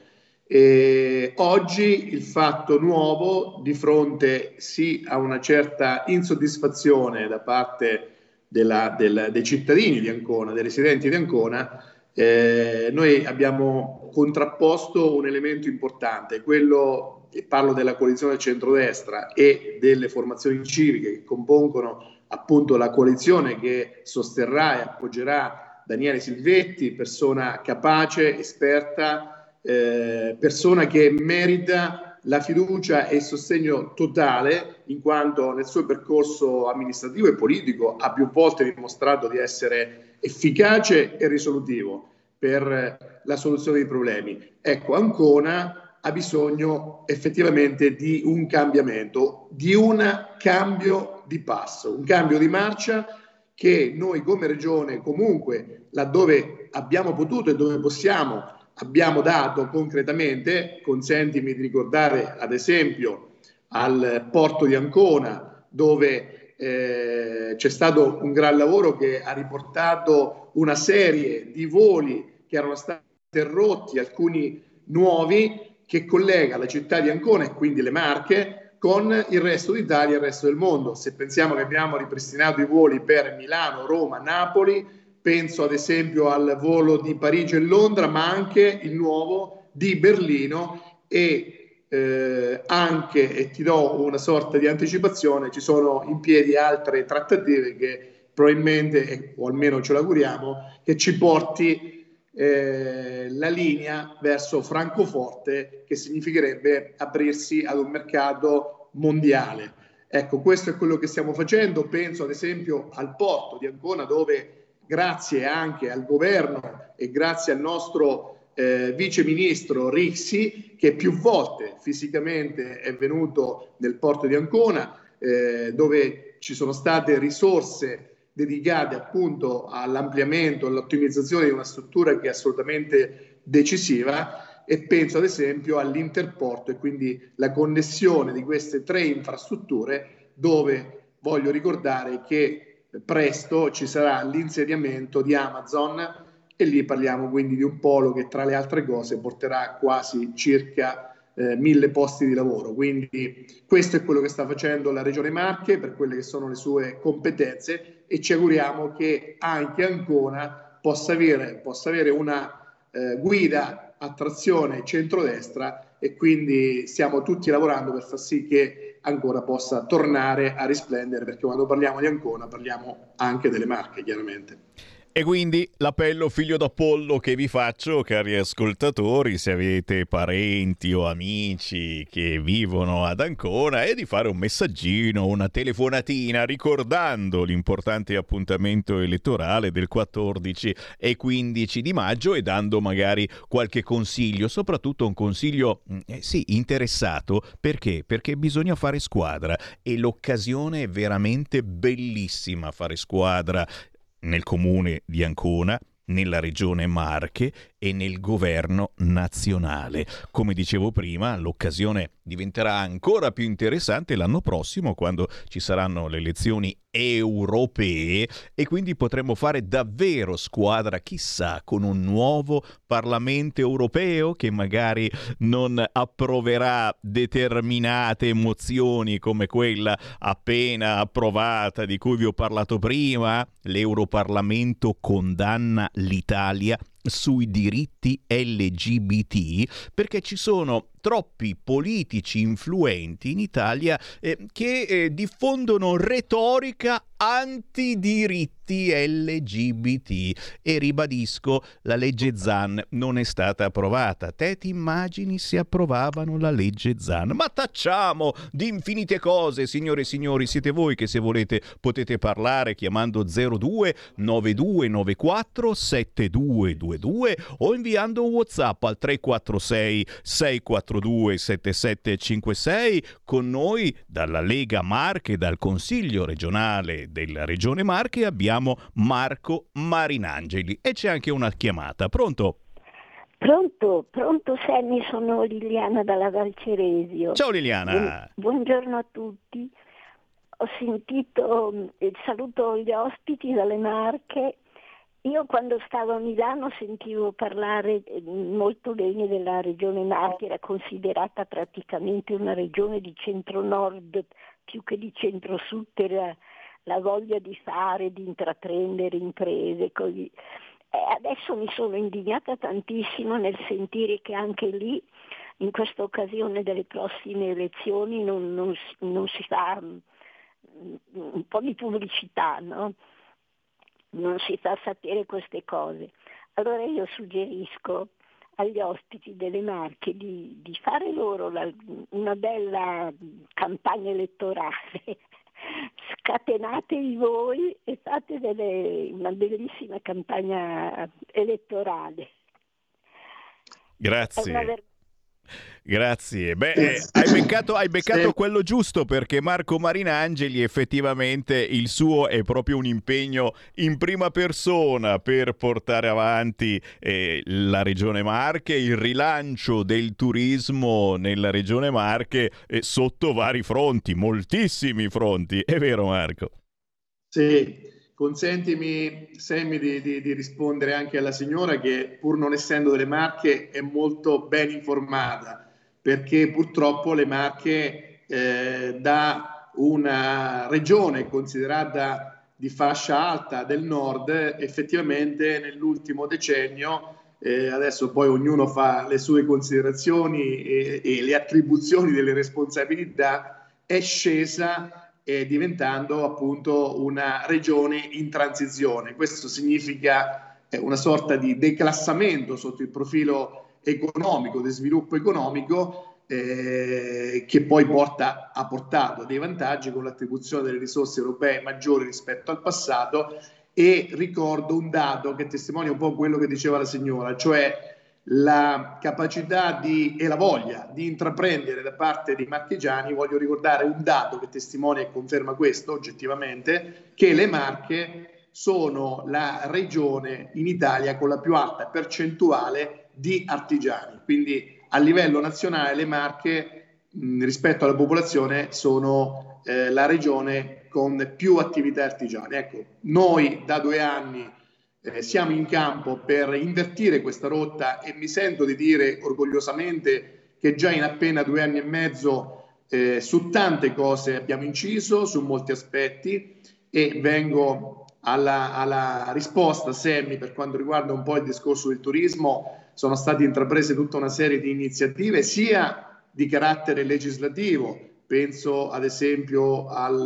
E oggi il fatto nuovo, di fronte sì a una certa insoddisfazione da parte della, del, dei cittadini di Ancona, dei residenti di Ancona, eh, noi abbiamo contrapposto un elemento importante, quello, e parlo della coalizione centrodestra e delle formazioni civiche che compongono appunto la coalizione che sosterrà e appoggerà Daniele Silvetti, persona capace, esperta, eh, persona che merita la fiducia e il sostegno totale, in quanto nel suo percorso amministrativo e politico ha più volte dimostrato di essere efficace e risolutivo per la soluzione dei problemi. Ecco, Ancona ha bisogno effettivamente di un cambiamento, di un cambio di passo, un cambio di marcia che noi come regione comunque laddove abbiamo potuto e dove possiamo abbiamo dato concretamente, consentimi di ricordare ad esempio al porto di Ancona dove eh, c'è stato un gran lavoro che ha riportato una serie di voli che erano stati interrotti, alcuni nuovi, che collega la città di Ancona e quindi le Marche con il resto d'Italia e il resto del mondo. Se pensiamo che abbiamo ripristinato i voli per Milano, Roma, Napoli, penso ad esempio al volo di Parigi e Londra, ma anche il nuovo di Berlino e eh, anche, e ti do una sorta di anticipazione, ci sono in piedi altre trattative che probabilmente, o almeno ce l'auguriamo, che ci porti eh, la linea verso Francoforte, che significherebbe aprirsi ad un mercato mondiale. Ecco, questo è quello che stiamo facendo. Penso ad esempio al porto di Ancona, dove grazie anche al governo e grazie al nostro eh, vice ministro Rixi, che più volte fisicamente è venuto nel porto di Ancona, eh, dove ci sono state risorse dedicate appunto all'ampliamento, all'ottimizzazione di una struttura che è assolutamente decisiva. E penso ad esempio all'interporto e quindi la connessione di queste tre infrastrutture dove voglio ricordare che presto ci sarà l'insediamento di Amazon e lì parliamo quindi di un polo che tra le altre cose porterà quasi circa eh, mille posti di lavoro. Quindi questo è quello che sta facendo la Regione Marche per quelle che sono le sue competenze e ci auguriamo che anche Ancona possa avere, possa avere una eh, guida a trazione centrodestra e quindi stiamo tutti lavorando per far sì che ancora possa tornare a risplendere, perché quando parliamo di Ancona parliamo anche delle marche, chiaramente. E quindi l'appello figlio d'Apollo che vi faccio, cari ascoltatori, se avete parenti o amici che vivono ad Ancona, è di fare un messaggino, una telefonatina ricordando l'importante appuntamento elettorale del 14 e 15 di maggio e dando magari qualche consiglio, soprattutto un consiglio, mm, eh, sì, interessato. Perché? Perché bisogna fare squadra e l'occasione è veramente bellissima fare squadra nel comune di Ancona, nella regione Marche e nel governo nazionale. Come dicevo prima, l'occasione diventerà ancora più interessante l'anno prossimo quando ci saranno le elezioni europee e quindi potremo fare davvero squadra, chissà, con un nuovo Parlamento europeo che magari non approverà determinate mozioni come quella appena approvata di cui vi ho parlato prima. L'Europarlamento condanna l'Italia sui diritti LGBT perché ci sono troppi politici influenti in Italia eh, che eh, diffondono retorica antidiritti LGBT e ribadisco la legge Zan non è stata approvata. Te ti immagini se approvavano la legge Zan? Ma tacciamo di infinite cose signore e signori. Siete voi che se volete potete parlare chiamando 02 9294 7222 o inviando un whatsapp al 346 642 7756 con noi dalla Lega Marche dal Consiglio regionale della Regione Marche abbiamo Marco Marinangeli e c'è anche una chiamata. Pronto? Pronto, pronto Sammy, sono Liliana dalla Valceresio. Ciao Liliana. buongiorno a tutti. Ho sentito mm, il saluto agli ospiti dalle Marche. Io quando stavo a Milano sentivo parlare mm, molto bene della regione Marche, era considerata praticamente una regione di centro-nord più che di centro-sud per la voglia di fare, di intraprendere imprese. Così. Eh, adesso mi sono indignata tantissimo nel sentire che anche lì, in questa occasione delle prossime elezioni, non, non, non si fa mm, un po' di pubblicità, no? Non si fa sapere queste cose. Allora io suggerisco agli ospiti delle Marche di, di fare loro la, una bella campagna elettorale scatenatevi voi e fate delle, una bellissima campagna elettorale. Grazie. Grazie. Beh, eh, hai beccato, hai beccato sì. quello giusto perché Marco Marinangeli effettivamente il suo è proprio un impegno in prima persona per portare avanti eh, la Regione Marche, il rilancio del turismo nella Regione Marche eh, sotto vari fronti, moltissimi fronti. È vero Marco? Sì, consentimi Sammy di, di, di, rispondere anche alla signora che pur non essendo delle Marche è molto ben informata perché purtroppo le Marche eh, da una regione considerata di fascia alta del nord effettivamente nell'ultimo decennio eh, adesso poi ognuno fa le sue considerazioni e, e le attribuzioni delle responsabilità è scesa eh, diventando appunto una regione in transizione. Questo significa eh, una sorta di declassamento sotto il profilo economico, di sviluppo economico eh, che poi porta, ha portato dei vantaggi con l'attribuzione delle risorse europee maggiori rispetto al passato. E ricordo un dato che testimonia un po' quello che diceva la signora, cioè la capacità di, e la voglia di intraprendere da parte dei marchigiani, voglio ricordare un dato che testimonia e conferma questo oggettivamente, che le Marche sono la regione in Italia con la più alta percentuale di artigiani. Quindi a livello nazionale le Marche mh, rispetto alla popolazione sono eh, la regione con più attività artigiane. Ecco, noi da due anni eh, siamo in campo per invertire questa rotta e mi sento di dire orgogliosamente che già in appena due anni e mezzo eh, su tante cose abbiamo inciso, su molti aspetti e vengo alla, alla risposta, Semmi, per quanto riguarda un po' il discorso del turismo. Sono state intraprese tutta una serie di iniziative sia di carattere legislativo, penso ad esempio al,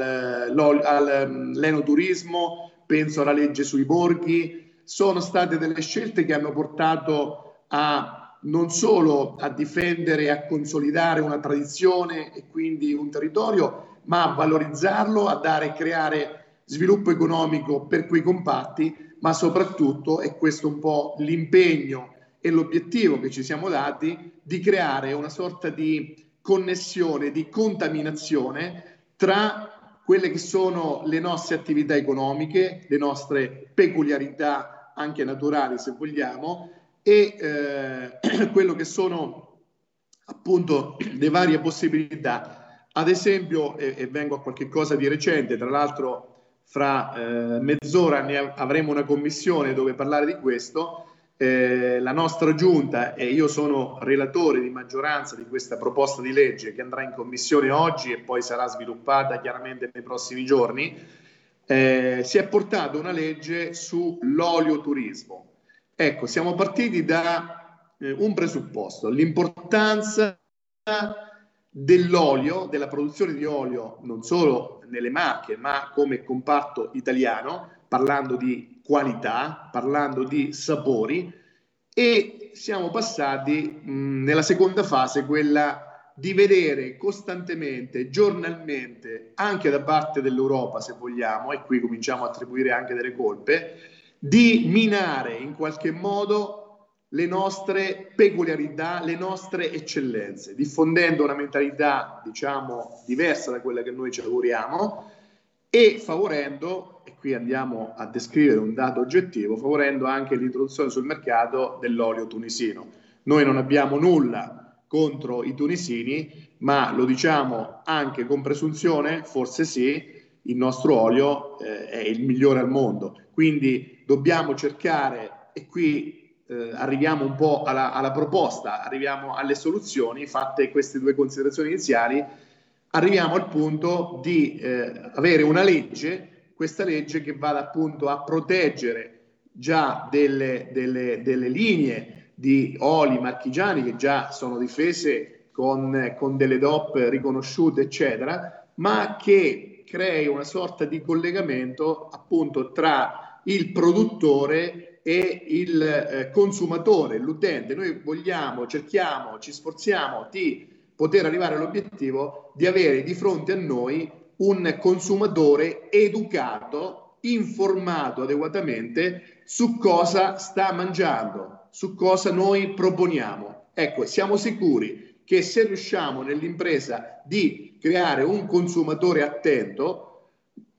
all'enoturismo, mm, penso alla legge sui borghi, sono state delle scelte che hanno portato a non solo a difendere e a consolidare una tradizione e quindi un territorio, ma a valorizzarlo, a dare e creare sviluppo economico per quei compatti, ma soprattutto, e questo un po' l'impegno e l'obiettivo che ci siamo dati di creare una sorta di connessione, di contaminazione tra quelle che sono le nostre attività economiche, le nostre peculiarità anche naturali se vogliamo, e eh, quello che sono appunto le varie possibilità. Ad esempio, e, e vengo a qualche cosa di recente, tra l'altro fra eh, mezz'ora ne avremo una commissione dove parlare di questo, eh, la nostra giunta e io sono relatore di maggioranza di questa proposta di legge che andrà in commissione oggi e poi sarà sviluppata chiaramente nei prossimi giorni, eh, si è portato una legge sull'olio turismo. Ecco, siamo partiti da eh, un presupposto, l'importanza dell'olio, della produzione di olio non solo nelle Marche, ma come comparto italiano, parlando di qualità, parlando di sapori e siamo passati mh, nella seconda fase, quella di vedere costantemente, giornalmente, anche da parte dell'Europa, se vogliamo, e qui cominciamo a attribuire anche delle colpe, di minare in qualche modo le nostre peculiarità, le nostre eccellenze, diffondendo una mentalità, diciamo, diversa da quella che noi ci auguriamo e favorendo, qui andiamo a descrivere un dato oggettivo, favorendo anche l'introduzione sul mercato dell'olio tunisino. Noi non abbiamo nulla contro i tunisini, ma lo diciamo anche con presunzione, forse sì, il nostro olio eh, è il migliore al mondo. Quindi dobbiamo cercare, e qui eh, arriviamo un po' alla, alla, proposta, arriviamo alle soluzioni, fatte queste due considerazioni iniziali, arriviamo al punto di eh, avere una legge, questa legge che vada appunto a proteggere già delle, delle, delle linee di oli marchigiani che già sono difese con, con delle DOP riconosciute, eccetera, ma che crei una sorta di collegamento appunto tra il produttore e il eh, consumatore, l'utente. Noi vogliamo, cerchiamo, ci sforziamo di poter arrivare all'obiettivo di avere di fronte a noi un consumatore educato, informato adeguatamente su cosa sta mangiando, su cosa noi proponiamo. Ecco, siamo sicuri che se riusciamo nell'impresa di creare un consumatore attento,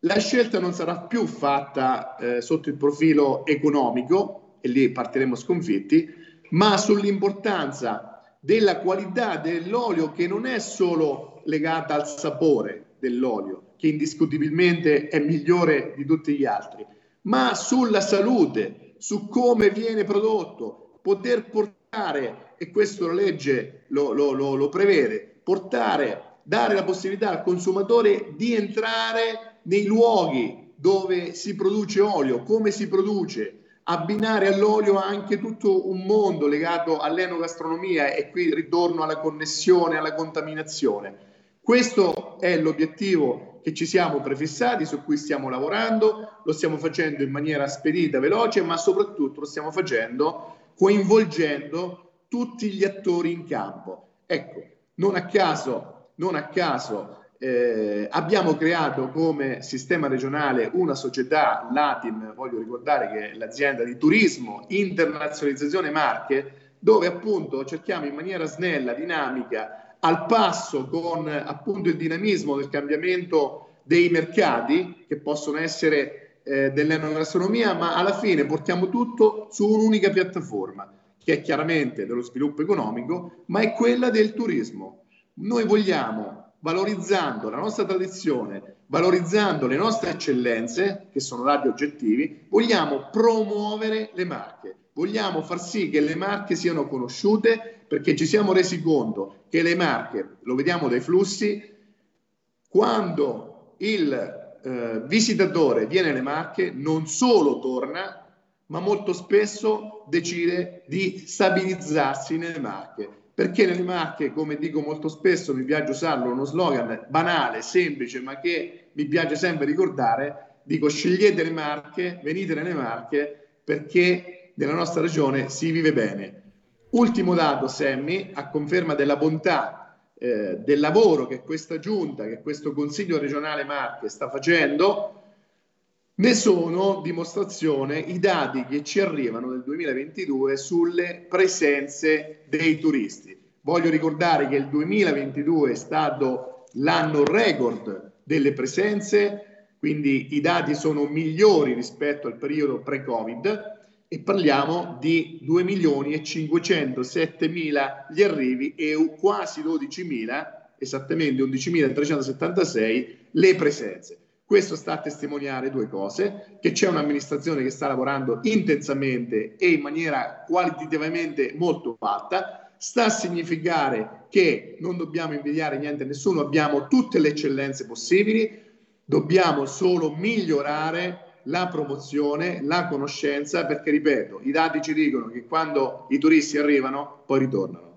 la scelta non sarà più fatta eh, sotto il profilo economico, e lì partiremo sconfitti, ma sull'importanza della qualità dell'olio che non è solo legata al sapore dell'olio, che indiscutibilmente è migliore di tutti gli altri, ma sulla salute, su come viene prodotto, poter portare, e questo la legge lo, lo, lo, lo prevede, portare, dare la possibilità al consumatore di entrare nei luoghi dove si produce olio, come si produce, abbinare all'olio anche tutto un mondo legato all'enogastronomia e qui ritorno alla connessione, alla contaminazione. Questo è l'obiettivo che ci siamo prefissati, su cui stiamo lavorando, lo stiamo facendo in maniera spedita, veloce, ma soprattutto lo stiamo facendo coinvolgendo tutti gli attori in campo. Ecco, non a caso, non a caso eh, abbiamo creato come sistema regionale una società, l'ATIM, voglio ricordare che è l'azienda di turismo, internazionalizzazione Marche, dove appunto cerchiamo in maniera snella, dinamica, al passo con appunto il dinamismo del cambiamento dei mercati, che possono essere eh, dell'enogastronomia, ma alla fine portiamo tutto su un'unica piattaforma, che è chiaramente dello sviluppo economico, ma è quella del turismo. Noi vogliamo valorizzando la nostra tradizione, valorizzando le nostre eccellenze, che sono dati oggettivi, vogliamo promuovere le marche, vogliamo far sì che le marche siano conosciute perché ci siamo resi conto che le marche, lo vediamo dai flussi, quando il eh, visitatore viene alle marche non solo torna, ma molto spesso decide di stabilizzarsi nelle marche perché nelle Marche, come dico molto spesso, mi piace usarlo, uno slogan banale, semplice, ma che mi piace sempre ricordare, dico scegliete le Marche, venite nelle Marche, perché nella nostra regione si vive bene. Ultimo dato, Semmi, a conferma della bontà eh, del lavoro che questa giunta, che questo Consiglio regionale Marche sta facendo, ne sono dimostrazione i dati che ci arrivano nel 2022 sulle presenze dei turisti. Voglio ricordare che il 2022 è stato l'anno record delle presenze, quindi i dati sono migliori rispetto al periodo pre-Covid e parliamo di 2 milioni e 507 mila gli arrivi e quasi 12 mila, esattamente 11.376 le presenze. Questo sta a testimoniare due cose, che c'è un'amministrazione che sta lavorando intensamente e in maniera qualitativamente molto alta, sta a significare che non dobbiamo invidiare niente a nessuno, abbiamo tutte le eccellenze possibili, dobbiamo solo migliorare la promozione, la conoscenza, perché ripeto, i dati ci dicono che quando i turisti arrivano, poi ritornano.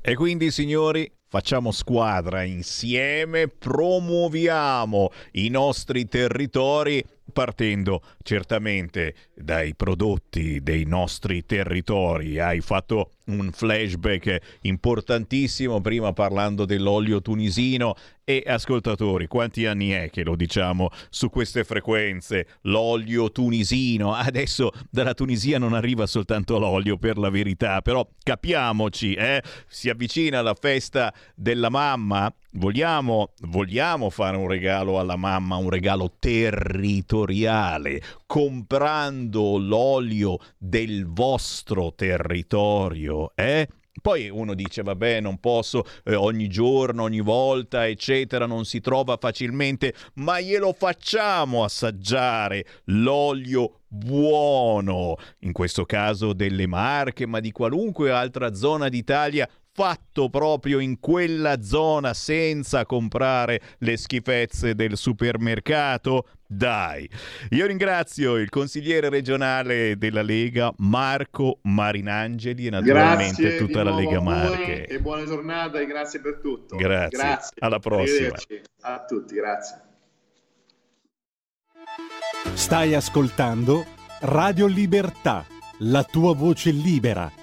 E quindi, signori, facciamo squadra insieme, promuoviamo i nostri territori partendo certamente dai prodotti dei nostri territori. Hai fatto un flashback importantissimo prima parlando dell'olio tunisino e ascoltatori, quanti anni è che lo diciamo su queste frequenze? L'olio tunisino. Adesso dalla Tunisia non arriva soltanto l'olio per la verità, però capiamoci, eh? si avvicina la festa della mamma Vogliamo, vogliamo, fare un regalo alla mamma, un regalo territoriale, comprando l'olio del vostro territorio, eh? Poi uno dice, vabbè, non posso eh, ogni giorno, ogni volta, eccetera, non si trova facilmente, ma glielo facciamo assaggiare l'olio buono, in questo caso delle Marche, ma di qualunque altra zona d'Italia fatto proprio in quella zona senza comprare le schifezze del supermercato? Dai, io ringrazio il consigliere regionale della Lega Marco Marinangeli e naturalmente grazie tutta la Lega Marche. E buona giornata e grazie per tutto. Grazie. grazie. Alla prossima. A tutti, grazie. Stai ascoltando Radio Libertà, la tua voce libera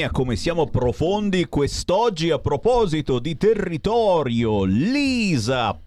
Mia, come siamo profondi quest'oggi a proposito di territorio. Lisa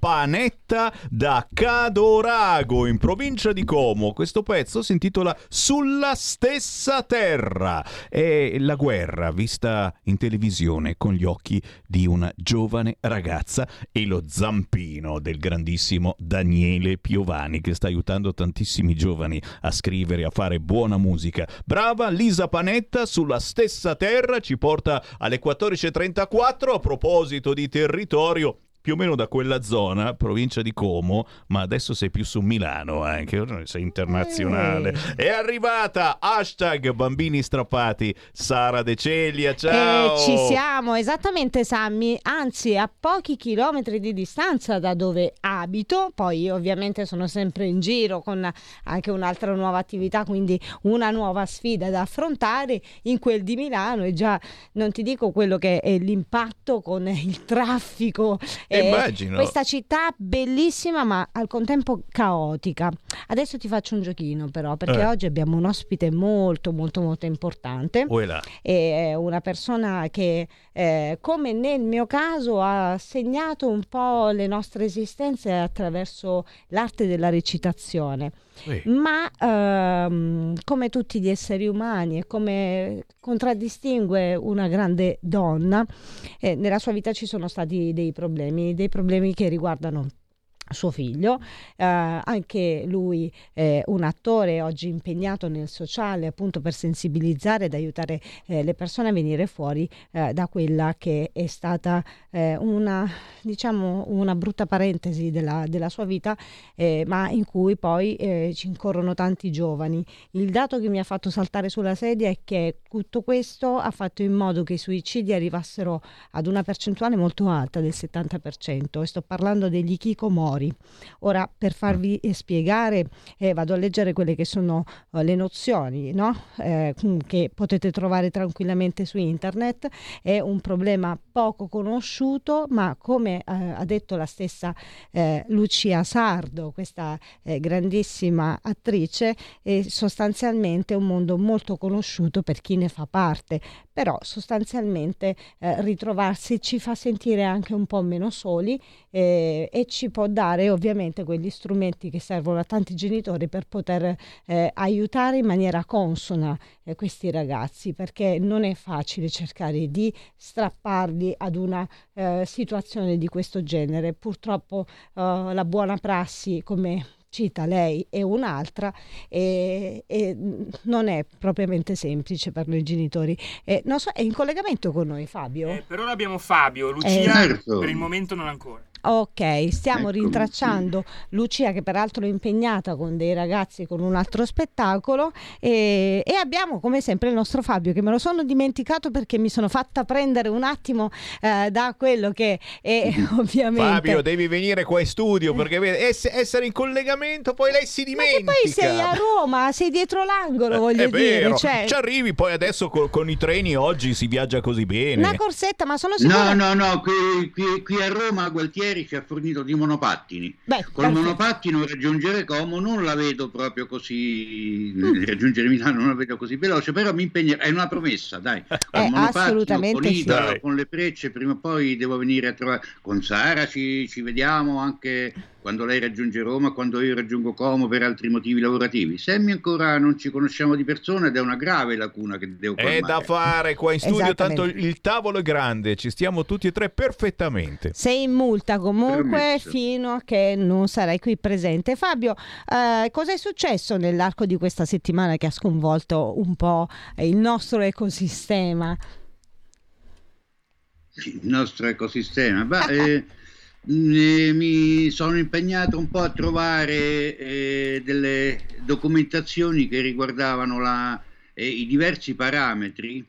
Da Cadorago, in provincia di Como. Questo pezzo si intitola Sulla stessa terra. È la guerra vista in televisione con gli occhi di una giovane ragazza e lo zampino del grandissimo Daniele Piovani che sta aiutando tantissimi giovani a scrivere, a fare buona musica. Brava Lisa Panetta sulla stessa terra ci porta alle 14.34 a proposito di territorio più o meno da quella zona, provincia di Como, ma adesso sei più su Milano anche, sei internazionale. Eh. È arrivata hashtag bambini strappati, Sara De Celia, ciao! Eh, ci siamo, esattamente Sammy, anzi a pochi chilometri di distanza da dove abito, poi ovviamente sono sempre in giro con anche un'altra nuova attività, quindi una nuova sfida da affrontare in quel di Milano e già non ti dico quello che è l'impatto con il traffico Eh, immagino. Questa città bellissima ma al contempo caotica. Adesso ti faccio un giochino però perché Eh. oggi abbiamo un ospite molto molto molto importante. Uè là. È una persona che eh, come nel mio caso ha segnato un po' le nostre esistenze attraverso l'arte della recitazione. Ma ehm, come tutti gli esseri umani e come contraddistingue una grande donna, eh, nella sua vita ci sono stati dei problemi, dei problemi che riguardano suo figlio, eh, anche lui è un attore oggi impegnato nel sociale appunto per sensibilizzare ed aiutare eh, le persone a venire fuori eh, da quella che è stata eh, una diciamo una brutta parentesi della, della sua vita eh, ma in cui poi eh, ci incorrono tanti giovani. Il dato che mi ha fatto saltare sulla sedia è che tutto questo ha fatto in modo che i suicidi arrivassero ad una percentuale molto alta del 70% e sto parlando degli Kikomori. Ora per farvi eh, spiegare eh, vado a leggere quelle che sono eh, le nozioni no? Eh, che potete trovare tranquillamente su internet. È un problema poco conosciuto ma come eh, ha detto la stessa eh, Lucia Sardo, questa grandissima attrice, è sostanzialmente un mondo molto conosciuto per chi ne fa parte, però sostanzialmente ritrovarsi ci fa sentire anche un po' meno soli e ci può dare ovviamente quegli strumenti che servono a tanti genitori per poter eh, aiutare in maniera consona eh, questi ragazzi, perché non è facile cercare di strapparli ad una eh, situazione di questo genere. Purtroppo eh, la buona prassi, come cita lei, è un'altra e, e non è propriamente semplice per noi genitori. Eh, non so, è in collegamento con noi Fabio? Eh, per ora abbiamo Fabio, Lucia Eh, Certo. per il momento non ancora. Ok, stiamo Eccomi, rintracciando Lucia che peraltro è impegnata con dei ragazzi con un altro spettacolo e, e abbiamo come sempre il nostro Fabio che me lo sono dimenticato perché mi sono fatta prendere un attimo eh, da quello che è ovviamente... Fabio, devi venire qua in studio perché ess- essere in collegamento, poi lei si Ma che dimentica. poi sei a Roma, sei dietro l'angolo, voglio È vero, dire. Cioè, ci arrivi poi adesso co- con i treni oggi si viaggia così bene. una corsetta, ma sono sicura... No, no, no, qui, qui- qui a Roma Gualtieri ci ha fornito di monopattini. Beh, Col perfetto. monopattino raggiungere Como non la vedo proprio così, raggiungere Milano non la vedo così veloce, però mi impegnerò, è una promessa, dai. Col Eh, monopattino, assolutamente con sì. Idaro, Dai. con le frecce, prima o poi devo venire a trovare, con Sara ci, ci vediamo anche quando lei raggiunge Roma, quando io raggiungo Como per altri motivi lavorativi. Sammy ancora non ci conosciamo di persona ed è una grave lacuna che devo colmare. È da fare qua in studio, tanto il tavolo è grande, ci stiamo tutti e tre perfettamente. Sei in multa comunque Permesso. fino a che non sarai qui presente. Fabio, eh, cosa è successo nell'arco di questa settimana che ha sconvolto un po' il nostro ecosistema? il nostro ecosistema. Ma, eh, eh, mi sono impegnato un po' a trovare eh, delle documentazioni che riguardavano la- eh, i diversi parametri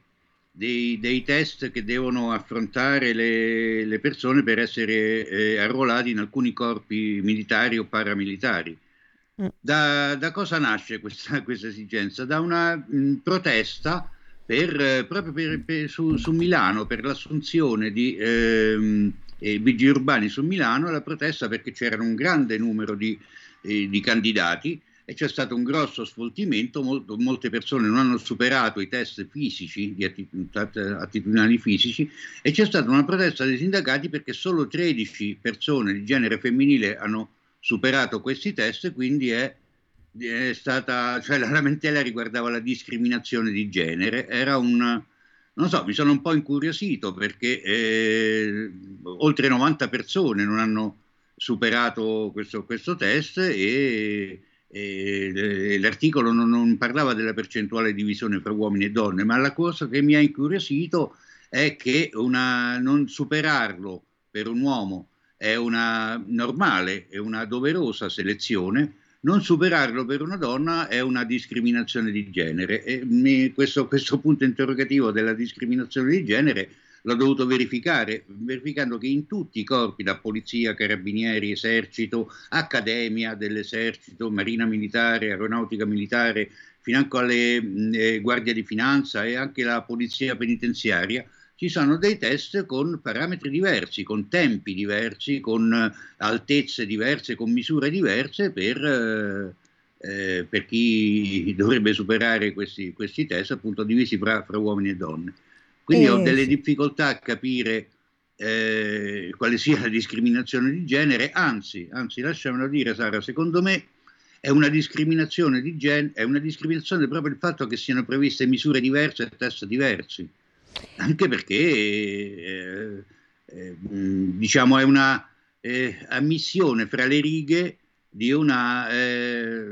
dei, dei test che devono affrontare le, le persone per essere eh, arruolati in alcuni corpi militari o paramilitari. Mm. Da, da cosa nasce questa, questa esigenza? Da una mh, protesta per, eh, proprio per- per- su, su Milano per l'assunzione di ehm, eh, vigili urbani su Milano, la protesta perché c'era un grande numero di, eh, di candidati e c'è stato un grosso sfoltimento, molto, molte persone non hanno superato i test fisici, di attitudinali fisici, e c'è stata una protesta dei sindacati perché solo 13 persone di genere femminile hanno superato questi test, quindi è, è stata, cioè la lamentela riguardava la discriminazione di genere, era un, non so, mi sono un po' incuriosito perché eh, oltre 90 persone non hanno superato questo, questo test e eh, l'articolo non, non, parlava della percentuale di divisione fra uomini e donne, ma la cosa che mi ha incuriosito è che una, non superarlo per un uomo è una normale, è una doverosa selezione, non superarlo per una donna è una discriminazione di genere. E mi, questo, questo punto interrogativo della discriminazione di genere l'ho dovuto verificare, verificando che in tutti i corpi, da polizia, carabinieri, esercito, accademia dell'esercito, marina militare, aeronautica militare, fino alle eh, guardie di finanza e anche la polizia penitenziaria, ci sono dei test con parametri diversi, con tempi diversi, con eh, altezze diverse, con misure diverse per, eh, eh, per chi dovrebbe superare questi, questi, test, appunto divisi fra, fra uomini e donne. Quindi eh, ho delle difficoltà a capire eh, quale sia la discriminazione di genere, anzi, anzi, lasciamelo dire Sara, secondo me è una discriminazione di genere, è una discriminazione proprio il fatto che siano previste misure diverse e test diversi, anche perché eh, eh, diciamo è una eh, ammissione fra le righe di una, eh,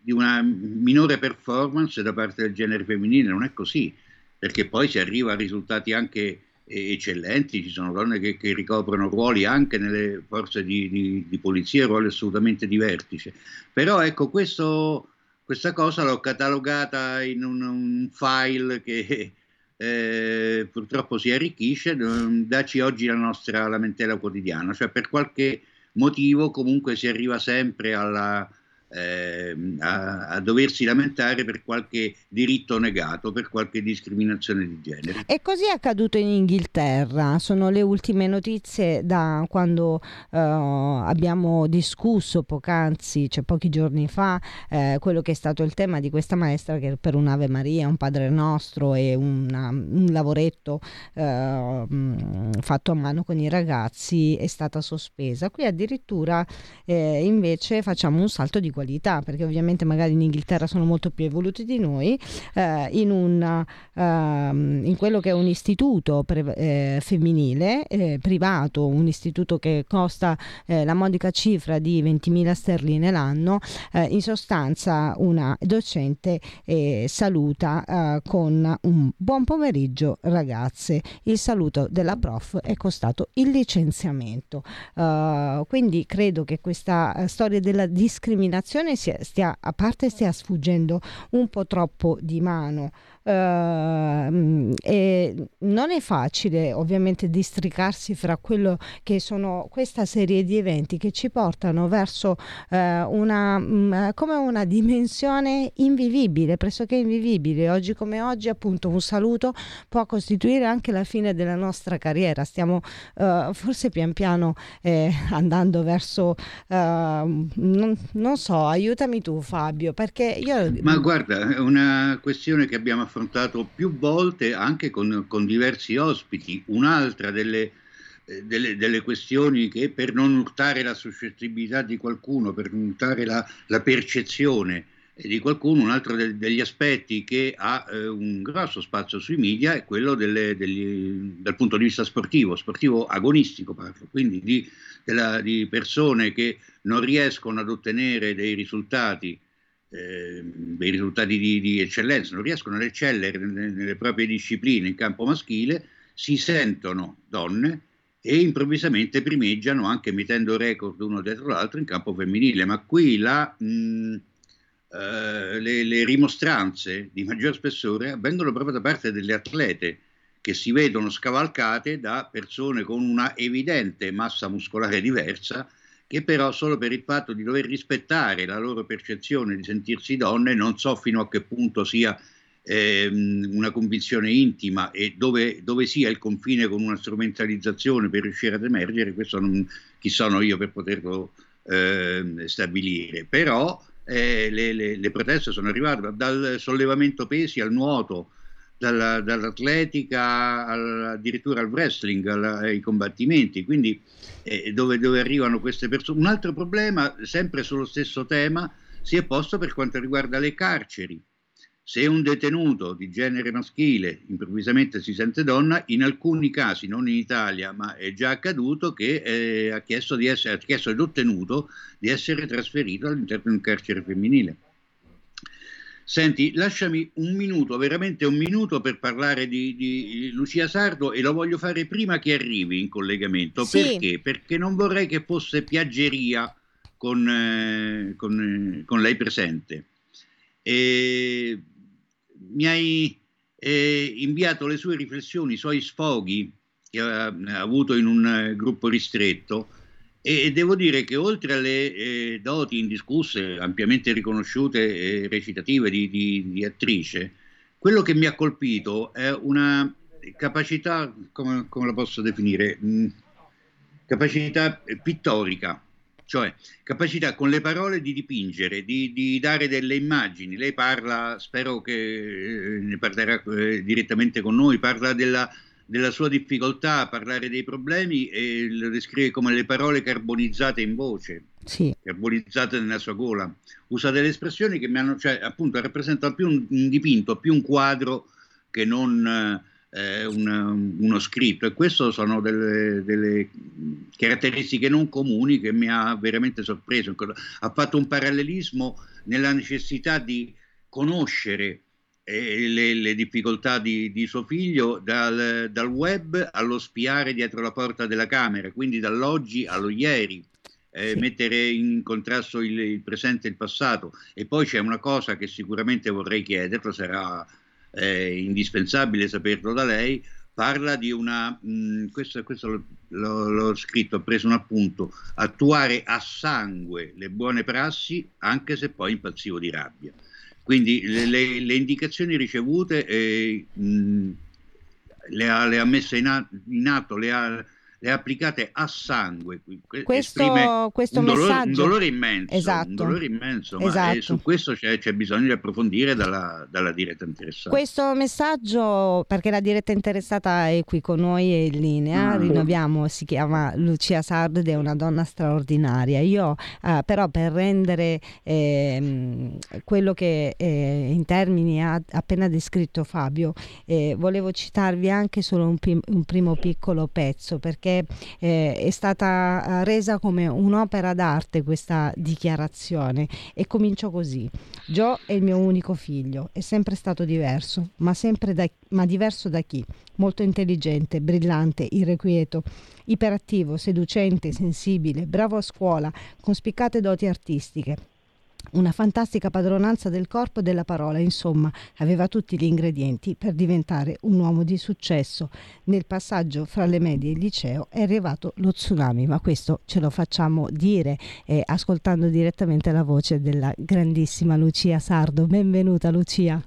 di una minore performance da parte del genere femminile, non è così perché poi si arriva a risultati anche eh, eccellenti, ci sono donne che, che, ricoprono ruoli anche nelle forze di, di, di, polizia, ruoli assolutamente di vertice. Però ecco, questo, questa cosa l'ho catalogata in un, un file che eh, purtroppo si arricchisce, daci oggi la nostra lamentela quotidiana, cioè per qualche motivo comunque si arriva sempre alla eh, a, a, doversi lamentare per qualche diritto negato, per qualche discriminazione di genere. E così è accaduto in Inghilterra, sono le ultime notizie da quando eh, abbiamo discusso poc'anzi, cioè pochi giorni fa, eh, quello che è stato il tema di questa maestra che per un'Ave Maria, un Padre Nostro e una, un lavoretto eh, fatto a mano con i ragazzi è stata sospesa. Qui addirittura eh, invece facciamo un salto di qualità, perché ovviamente magari in Inghilterra sono molto più evoluti di noi, eh, in, un, uh, in, quello che è un istituto pre- eh, femminile, eh, privato, un istituto che costa eh, la modica cifra di 20.000 sterline l'anno, eh, in sostanza una docente saluta con un buon pomeriggio ragazze, il saluto della prof è costato il licenziamento. quindi credo che questa storia della discriminazione stia, a parte stia sfuggendo un po' troppo di mano e non è facile ovviamente districarsi fra quello che sono questa serie di eventi che ci portano verso uh, una, um, come una dimensione invivibile, pressoché invivibile. Oggi come oggi appunto un saluto può costituire anche la fine della nostra carriera. Stiamo uh, forse pian piano eh, andando verso, non, non so, aiutami tu Fabio, perché io... Ma guarda, è una questione che abbiamo affrontato più volte anche con, con diversi ospiti. Un'altra delle, eh, delle, delle, questioni che per non urtare la suscettibilità di qualcuno, per non urtare la, la percezione di qualcuno, un altro de, degli aspetti che ha eh, un grosso spazio sui media è quello delle, degli, dal punto di vista sportivo, sportivo agonistico parlo, quindi di, della, di persone che non riescono ad ottenere dei risultati eh, dei risultati di, di, eccellenza, non riescono ad eccellere nelle, nelle, proprie discipline in campo maschile, si sentono donne e improvvisamente primeggiano anche mettendo record uno dietro l'altro in campo femminile. Ma qui la, mh, eh, le, le rimostranze di maggior spessore avvengono proprio da parte delle atlete che si vedono scavalcate da persone con una evidente massa muscolare diversa che però solo per il fatto di dover rispettare la loro percezione di sentirsi donne, non so fino a che punto sia ehm, una convinzione intima e dove, dove, sia il confine con una strumentalizzazione per riuscire ad emergere, questo non, chi sono io per poterlo eh, stabilire, però eh, le, le, le, proteste sono arrivate dal sollevamento pesi al nuoto, dalla, dall'atletica al, addirittura al wrestling, alla, ai combattimenti, quindi eh, dove, dove, arrivano queste persone. Un altro problema, sempre sullo stesso tema, si è posto per quanto riguarda le carceri. Se un detenuto di genere maschile improvvisamente si sente donna, in alcuni casi, non in Italia, ma è già accaduto che eh, ha, chiesto essere, ha chiesto ed ottenuto di essere trasferito all'interno di un carcere femminile. Senti, lasciami un minuto, veramente un minuto per parlare di, di Lucia Sardo e lo voglio fare prima che arrivi in collegamento. Sì. Perché? Perché non vorrei che fosse piaggeria con, eh, con, eh, con lei presente. E mi hai eh, inviato le sue riflessioni, i suoi sfoghi che ha, ha avuto in un eh, gruppo ristretto e devo dire che oltre alle eh, doti indiscusse, ampiamente riconosciute e recitative di, di, di, attrice, quello che mi ha colpito è una capacità, come, come la posso definire, mh, capacità pittorica cioè capacità con le parole di dipingere, di, di dare delle immagini. Lei parla, spero che eh, ne parlerà eh, direttamente con noi, parla della, della, sua difficoltà a parlare dei problemi e lo descrive come le parole carbonizzate in voce, sì. carbonizzate nella sua gola. Usa delle espressioni che mi hanno, cioè appunto rappresentano più un, un dipinto, più un quadro che non eh, un, uno scritto e queste sono delle, delle, caratteristiche non comuni che mi ha veramente sorpreso. Ha fatto un parallelismo nella necessità di conoscere eh, le, le, difficoltà di, di suo figlio dal, dal, web allo spiare dietro la porta della camera, quindi dall'oggi allo ieri. Eh, sì. mettere in contrasto il, il, presente e il passato e poi c'è una cosa che sicuramente vorrei chiederlo sarà è indispensabile saperlo da lei, parla di una, mh, mm, questo, questo l'ho, l'ho, scritto, ho preso un appunto, attuare a sangue le buone prassi anche se poi impazzivo di rabbia. Quindi le, le, le indicazioni ricevute eh, mh, le, ha, le, ha, messe in, in atto, le ha le applicate a sangue. Questo, questo un, dolore, messaggio... un dolore immenso, esatto. un dolore immenso esatto. ma su questo c'è, c'è, bisogno di approfondire dalla, dalla, diretta interessata. Questo messaggio, perché la diretta interessata è qui con noi è in linea, mm. rinnoviamo, si chiama Lucia Sard ed è una donna straordinaria. Io eh, però per rendere eh, quello che eh, in termini ha appena descritto Fabio, eh, volevo citarvi anche solo un, prim- un primo piccolo pezzo perché perché eh, è stata eh, resa come un'opera d'arte questa dichiarazione e comincio così. Joe è il mio unico figlio, è sempre stato diverso, ma, sempre da, ma diverso da chi? Molto intelligente, brillante, irrequieto, iperattivo, seducente, sensibile, bravo a scuola, con spiccate doti artistiche una fantastica padronanza del corpo e della parola, insomma, aveva tutti gli ingredienti per diventare un uomo di successo. Nel passaggio fra le medie e il liceo è arrivato lo tsunami, ma questo ce lo facciamo dire eh, ascoltando direttamente la voce della grandissima Lucia Sardo. Benvenuta Lucia.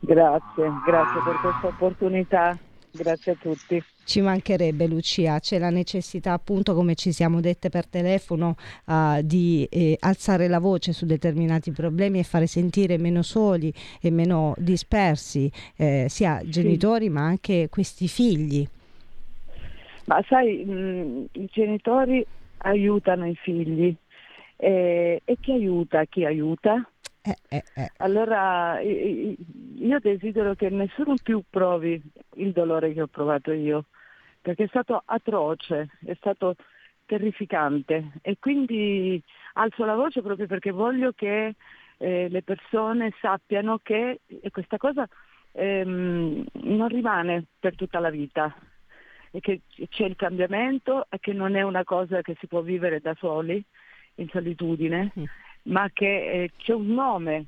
Grazie, grazie per questa opportunità. Grazie a tutti. Ci mancherebbe Lucia, c'è la necessità appunto come ci siamo dette per telefono uh, di eh, alzare la voce su determinati problemi e fare sentire meno soli e meno dispersi eh, sia genitori sì. ma anche questi figli. Ma sai, mh, i genitori aiutano i figli eh, e chi aiuta? Chi aiuta? Eh, eh, eh. Allora io desidero che nessuno più provi il dolore che ho provato io, perché è stato atroce, è stato terrificante e quindi alzo la voce proprio perché voglio che eh, le persone sappiano che questa cosa ehm, non rimane per tutta la vita e che c'è il cambiamento e che non è una cosa che si può vivere da soli in solitudine. Mm ma che eh, c'è un nome,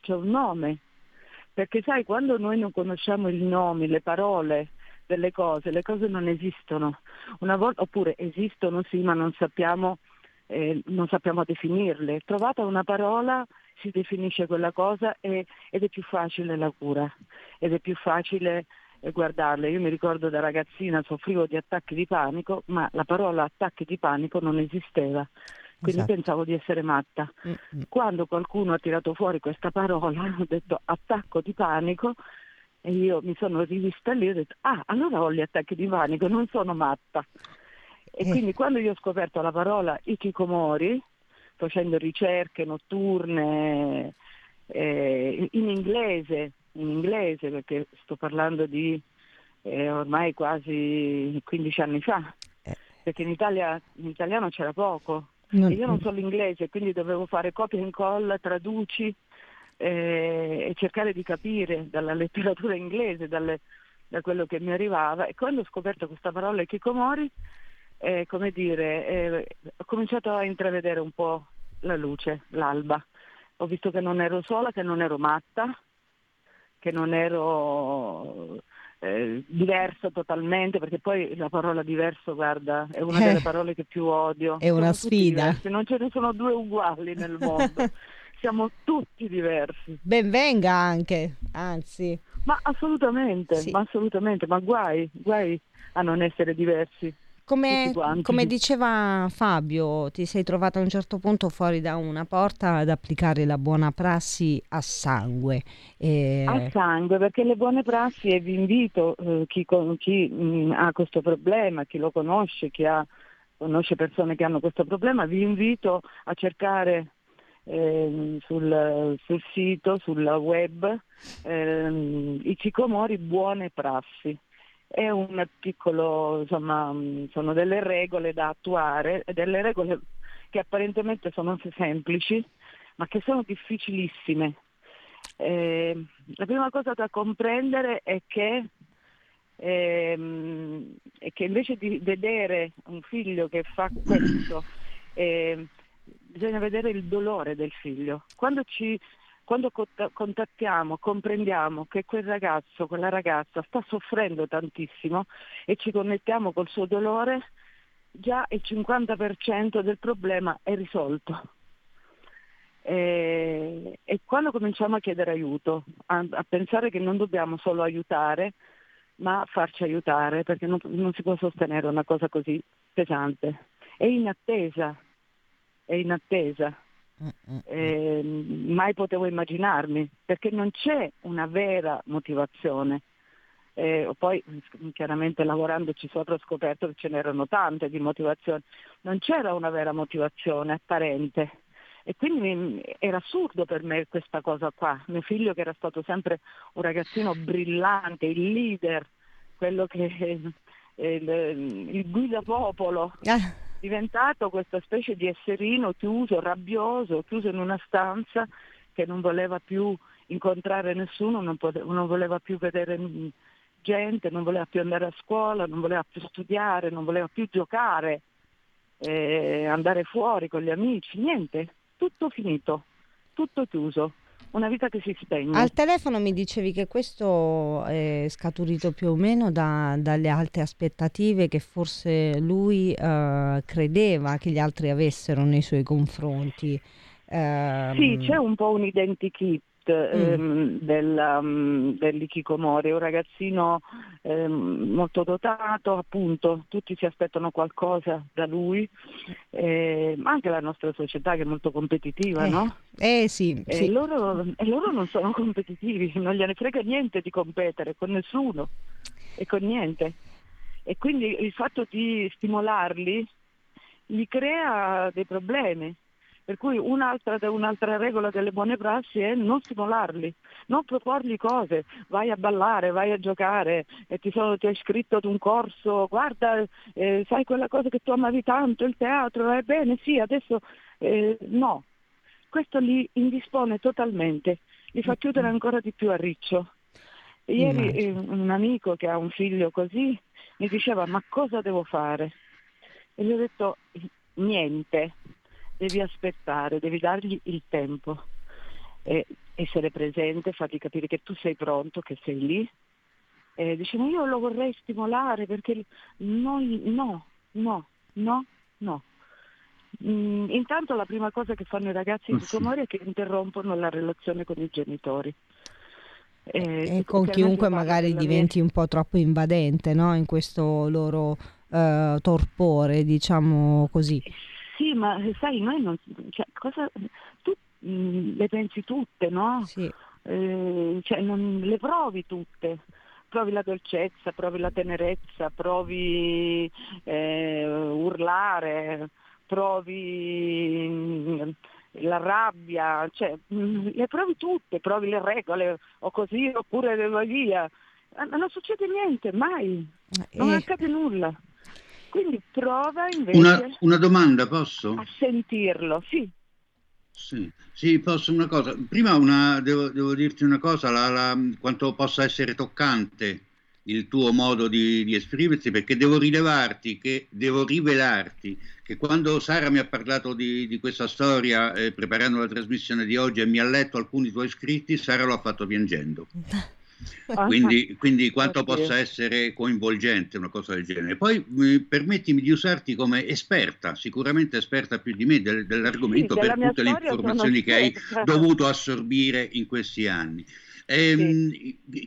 c'è un nome. Perché sai, quando noi non conosciamo il nome, le parole delle cose, le cose non esistono. Volta, oppure esistono sì, ma non sappiamo, eh, non sappiamo definirle. Trovata una parola si definisce quella cosa e, ed è più facile la cura, ed è più facile eh, guardarle. Io mi ricordo da ragazzina soffrivo di attacchi di panico, ma la parola attacchi di panico non esisteva quindi Esatto. pensavo di essere matta. Mm, Quando qualcuno ha tirato fuori questa parola, ho detto attacco di panico e io mi sono rivista lì e ho detto ah, allora ho gli attacchi di panico, non sono matta. E Eh. quindi quando io ho scoperto la parola ikikomori, facendo ricerche notturne eh, in inglese, in inglese perché sto parlando di eh, ormai quasi 15 anni fa, perché in Italia in italiano c'era poco. Non- io non so l'inglese, quindi dovevo fare copia e incolla, traduci eh, e cercare di capire dalla letteratura inglese, dalle- da quello che mi arrivava. E quando ho scoperto questa parola Kikomori, eh, come dire, eh, ho cominciato a intravedere un po' la luce, l'alba. Ho visto che non ero sola, che non ero matta, che non ero eh, diverso totalmente, perché poi la parola diverso, guarda, è una Eh. delle parole che più odio. È una tutti sfida. non ce ne sono due uguali nel mondo, siamo tutti diversi. Ben venga anche, anzi. Ma assolutamente, Sì. ma assolutamente, ma guai, guai a non essere diversi. Come, come diceva Fabio, ti sei trovato a un certo punto fuori da una porta ad applicare la buona prassi a sangue. E- a sangue perché le buone prassi e vi invito eh, chi, con- chi, mh, ha questo problema, chi lo conosce, chi ha- conosce persone che hanno questo problema, vi invito a cercare ehm, sul, sul sito, sulla web, ehm, i Cicomori buone prassi. È un piccolo, insomma, mh, sono delle regole da attuare, delle regole che apparentemente sono semplici, ma che sono difficilissime. Eh, la prima cosa da comprendere è che, ehm, è che invece di vedere un figlio che fa questo, eh, bisogna vedere il dolore del figlio. Quando, ci, quando cont- contattiamo, comprendiamo che quel ragazzo, quella ragazza sta soffrendo tantissimo e ci connettiamo col suo dolore, già il 50% del problema è risolto. E, e quando cominciamo a chiedere aiuto, a, a pensare che non dobbiamo solo aiutare, ma farci aiutare, perché non, non si può sostenere una cosa così pesante. È in attesa, è in attesa. Eh, mai potevo immaginarmi, perché non c'è una vera motivazione. Eh, poi chiaramente lavorandoci sopra ho scoperto che ce n'erano tante di motivazioni, non c'era una vera motivazione apparente. E quindi era assurdo per me questa cosa qua. Mio figlio che era stato sempre un ragazzino brillante, il leader, quello che eh, il, il guida popolo, diventato questa specie di esserino chiuso, rabbioso, chiuso in una stanza che non voleva più incontrare nessuno, non, pote- non voleva più vedere gente, non voleva più andare a scuola, non voleva più studiare, non voleva più giocare, eh, andare fuori con gli amici, niente, tutto finito, tutto chiuso, una vita che si spegne. Al telefono mi dicevi che questo è scaturito più o meno da- dalle alte aspettative che forse lui eh, credeva che gli altri avessero nei suoi confronti. Ehm, Sì, c'è un po' un identikit ehm, mm, dell'Ikikomori, è un ragazzino ehm, molto dotato, appunto, tutti si aspettano qualcosa da lui, eh, ma anche la nostra società che è molto competitiva, Eh, no? Eh sì, E, sì. loro, e loro non sono competitivi, non gliene frega niente di competere con nessuno e con niente. E quindi il fatto di stimolarli gli crea dei problemi. Per cui un'altra, un'altra regola delle buone prassi è non stimolarli, non proporgli cose, vai a ballare, vai a giocare, e ti, sono, ti hai iscritto ad un corso, guarda, eh, sai quella cosa che tu amavi tanto, il teatro, ebbene sì, adesso eh, no. Questo li indispone totalmente, li fa chiudere ancora di più a riccio. Ieri eh, un amico che ha un figlio così mi diceva ma cosa devo fare? E gli ho detto niente, devi aspettare, devi dargli il tempo, e essere presente, fargli capire che tu sei pronto, che sei lì. E dice ma io lo vorrei stimolare perché noi no, no, no, no. Mm, intanto la prima cosa che fanno i ragazzi di Comori è che interrompono la relazione con i genitori. Eh, E con chiunque magari della mia diventi un po' troppo invadente no? in questo loro eh, torpore, diciamo così. Sì, ma sai, noi non... Cioè, cosa, tu mh, mm, le pensi tutte, no? Sì. Eh, cioè, non le provi tutte provi la dolcezza, provi la tenerezza, provi eh, urlare, provi mm, la rabbia, cioè, mm, le provi tutte, provi le regole o così oppure le vai via. Non succede niente, mai, non Eh. accade nulla. Quindi prova invece Una, una domanda, posso? a sentirlo, sì. Sì, sì, posso una cosa. Prima una, devo, devo dirti una cosa, la- la- quanto possa essere toccante il tuo modo di, di esprimerti, perché devo rilevarti che, devo rivelarti che quando Sara mi ha parlato di, di questa storia eh, preparando la trasmissione di oggi e mi ha letto alcuni tuoi scritti, Sara lo ha fatto piangendo. Quindi, quindi quanto Oddio. possa essere coinvolgente una cosa del genere. Poi eh, permettimi di usarti come esperta, sicuramente esperta più di me del- dell'argomento Sì, per tutte le informazioni che hai dovuto assorbire in questi anni. Ehm,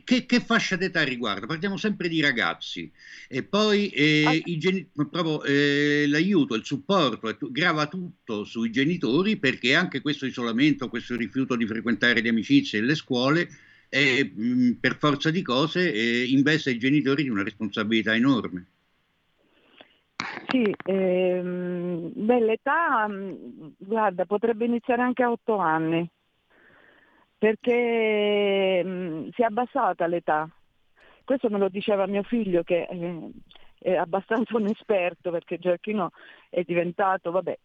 che, che fascia d'età riguarda? Parliamo sempre di ragazzi e poi eh, i geni- proprio, eh, l'aiuto, il supporto tu- grava tutto sui genitori perché anche questo isolamento, questo rifiuto di frequentare le amicizie e le scuole eh, mh, per forza di cose eh, investe i genitori di una responsabilità enorme. Sì, ehm, beh, l'età, mh, guarda, potrebbe iniziare anche a otto anni, perché mh, si è abbassata l'età. Questo me lo diceva mio figlio che eh, è abbastanza un esperto, perché Gioacchino è diventato, vabbè,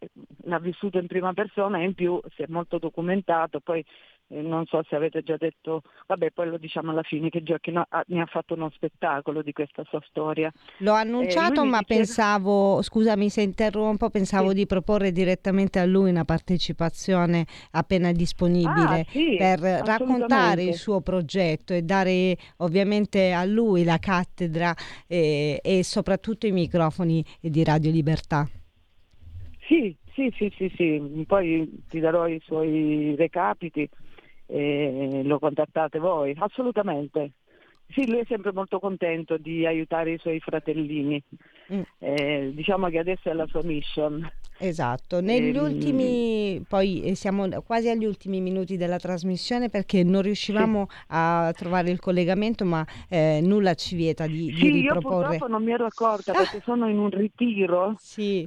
l'ha vissuto in prima persona e in più si è molto documentato, poi non so se avete già detto, vabbè, poi lo diciamo alla fine che Gioacchino ha- ne ha fatto uno spettacolo di questa sua storia. L'ho Eh, annunciato, mi ma diceva- pensavo, scusami se interrompo, pensavo di proporre direttamente a lui una partecipazione appena disponibile Ah, sì, per raccontare il suo progetto e dare ovviamente a lui la cattedra eh, e soprattutto i microfoni di Radio Libertà. Sì, sì, sì, sì, sì, poi ti darò i suoi recapiti e lo contattate voi, assolutamente. Sì, lui è sempre molto contento di aiutare i suoi fratellini. Mm. Eh, diciamo che adesso è la sua mission. Esatto, negli Ehm, ultimi, poi eh, siamo quasi agli ultimi minuti della trasmissione perché non riuscivamo a trovare il collegamento, ma eh, nulla ci vieta di, di Sì, io riproporre. purtroppo non mi ero accorta perché sono in un ritiro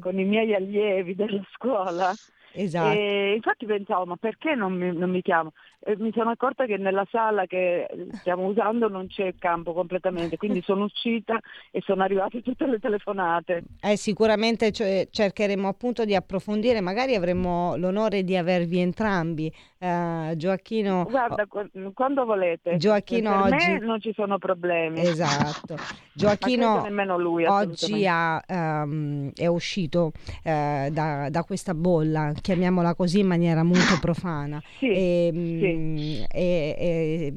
con i miei allievi della scuola. Esatto. E infatti pensavo, ma perché non mi, non mi chiamo? E mi sono accorta che nella sala che stiamo usando non c'è il campo completamente, quindi sono uscita e sono arrivate tutte le telefonate. Eh, sicuramente cioè, cercheremo appunto di approfondire, magari avremo l'onore di avervi entrambi. Eh, Gioacchino, Guarda, qu- quando volete. Gioacchino per oggi- me non ci sono problemi. Esatto. Gioacchino lui, oggi ha, ehm, è uscito eh, da, da questa bolla, chiamiamola così in maniera molto profana. e, mm, e- e,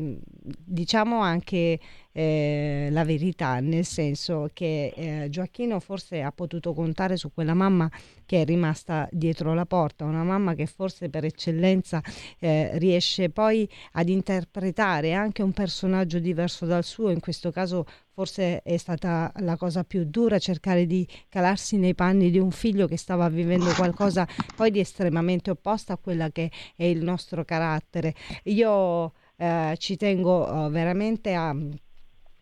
diciamo anche eh, la verità, nel senso che eh, Gioacchino forse ha potuto contare su quella mamma che è rimasta dietro la porta, una mamma che forse per eccellenza eh, riesce poi ad interpretare anche un personaggio diverso dal suo, in questo caso forse è stata la cosa più dura cercare di calarsi nei panni di un figlio che stava vivendo qualcosa poi di estremamente opposta a quella che è il nostro carattere. Io eh, ci tengo eh, veramente a,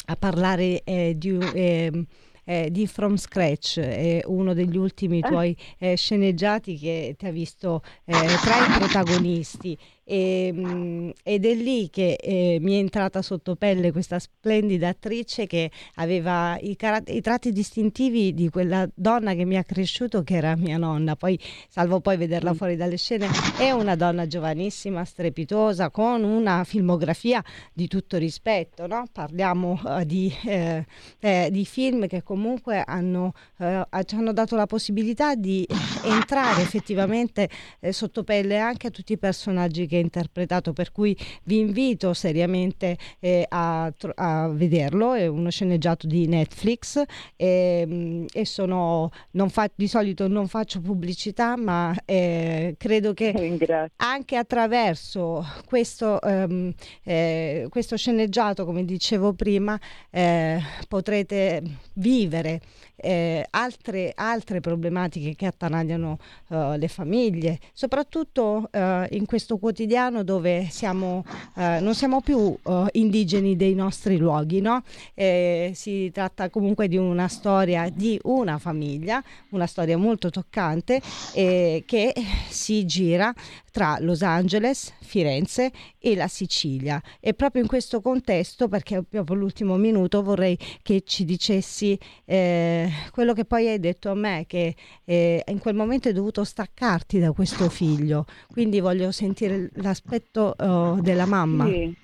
a parlare eh, di, ehm, eh, di From Scratch, uno degli ultimi tuoi eh, sceneggiati che ti ha visto eh, tra i protagonisti. E, mm, ed è lì che eh, mi è entrata sotto pelle questa splendida attrice che aveva i, cara- i tratti distintivi di quella donna che mi ha cresciuto, che era mia nonna. Poi, salvo poi vederla fuori dalle scene, è una donna giovanissima, strepitosa, con una filmografia di tutto rispetto. no? Parliamo eh, di, eh, eh, di film che comunque hanno, eh, ci hanno dato la possibilità di entrare effettivamente eh, sotto pelle anche a tutti i personaggi che ha interpretato, per cui vi invito seriamente eh, a, a vederlo, è uno sceneggiato di Netflix e, mm, e sono, non fa- di solito non faccio pubblicità, ma eh, credo che anche attraverso questo, ehm, eh, questo sceneggiato, come dicevo prima, eh, potrete vivere eh, altre, altre problematiche che attanagliano uh, le famiglie, soprattutto uh, in questo quotidiano dove siamo, uh, non siamo più indigeni dei nostri luoghi, no? eh, si tratta comunque di una storia di una famiglia, una storia molto toccante eh, che si gira tra Los Angeles, Firenze e la Sicilia. E proprio in questo contesto, perché proprio l'ultimo minuto vorrei che ci dicessi eh, quello che poi hai detto a me, che eh, in quel momento hai dovuto staccarti da questo figlio. Quindi voglio sentire l'aspetto uh, della mamma. Sì.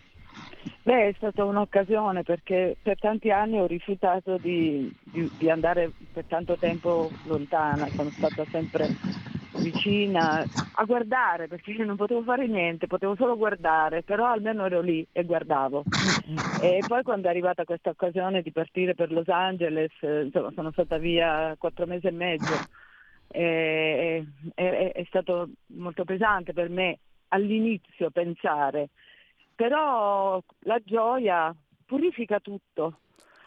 Beh, è stata un'occasione perché per tanti anni ho rifiutato di, di, di andare per tanto tempo lontana, sono stata sempre vicina a guardare perché io non potevo fare niente, potevo solo guardare, però almeno ero lì e guardavo. E poi quando è arrivata questa occasione di partire per Los Angeles, insomma, sono stata via quattro mesi e mezzo, e, è, è stato molto pesante per me all'inizio pensare, però la gioia purifica tutto.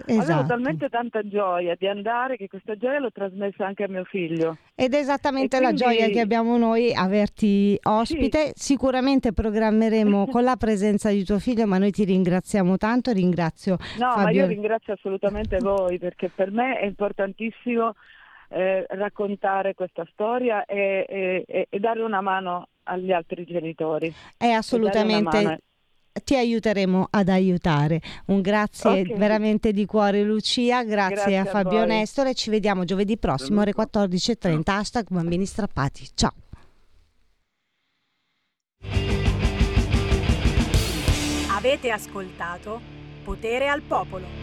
Esatto. Avevo talmente tanta gioia di andare che questa gioia l'ho trasmessa anche a mio figlio. Ed è esattamente E la quindi- gioia che abbiamo noi averti ospite. Sicuramente programmeremo con la presenza di tuo figlio, ma noi ti ringraziamo tanto. Ringrazio No, ma Fabio. io ringrazio assolutamente voi perché per me è importantissimo eh, raccontare questa storia e, e- e- dare una mano agli altri genitori. È E assolutamente. Ti aiuteremo ad aiutare. Un grazie Ok. veramente di cuore Lucia, grazie, Grazie a a Fabio voi. Nestore, ci vediamo giovedì prossimo ore 14.30, hashtag bambini strappati. Ciao. Avete ascoltato Potere al Popolo.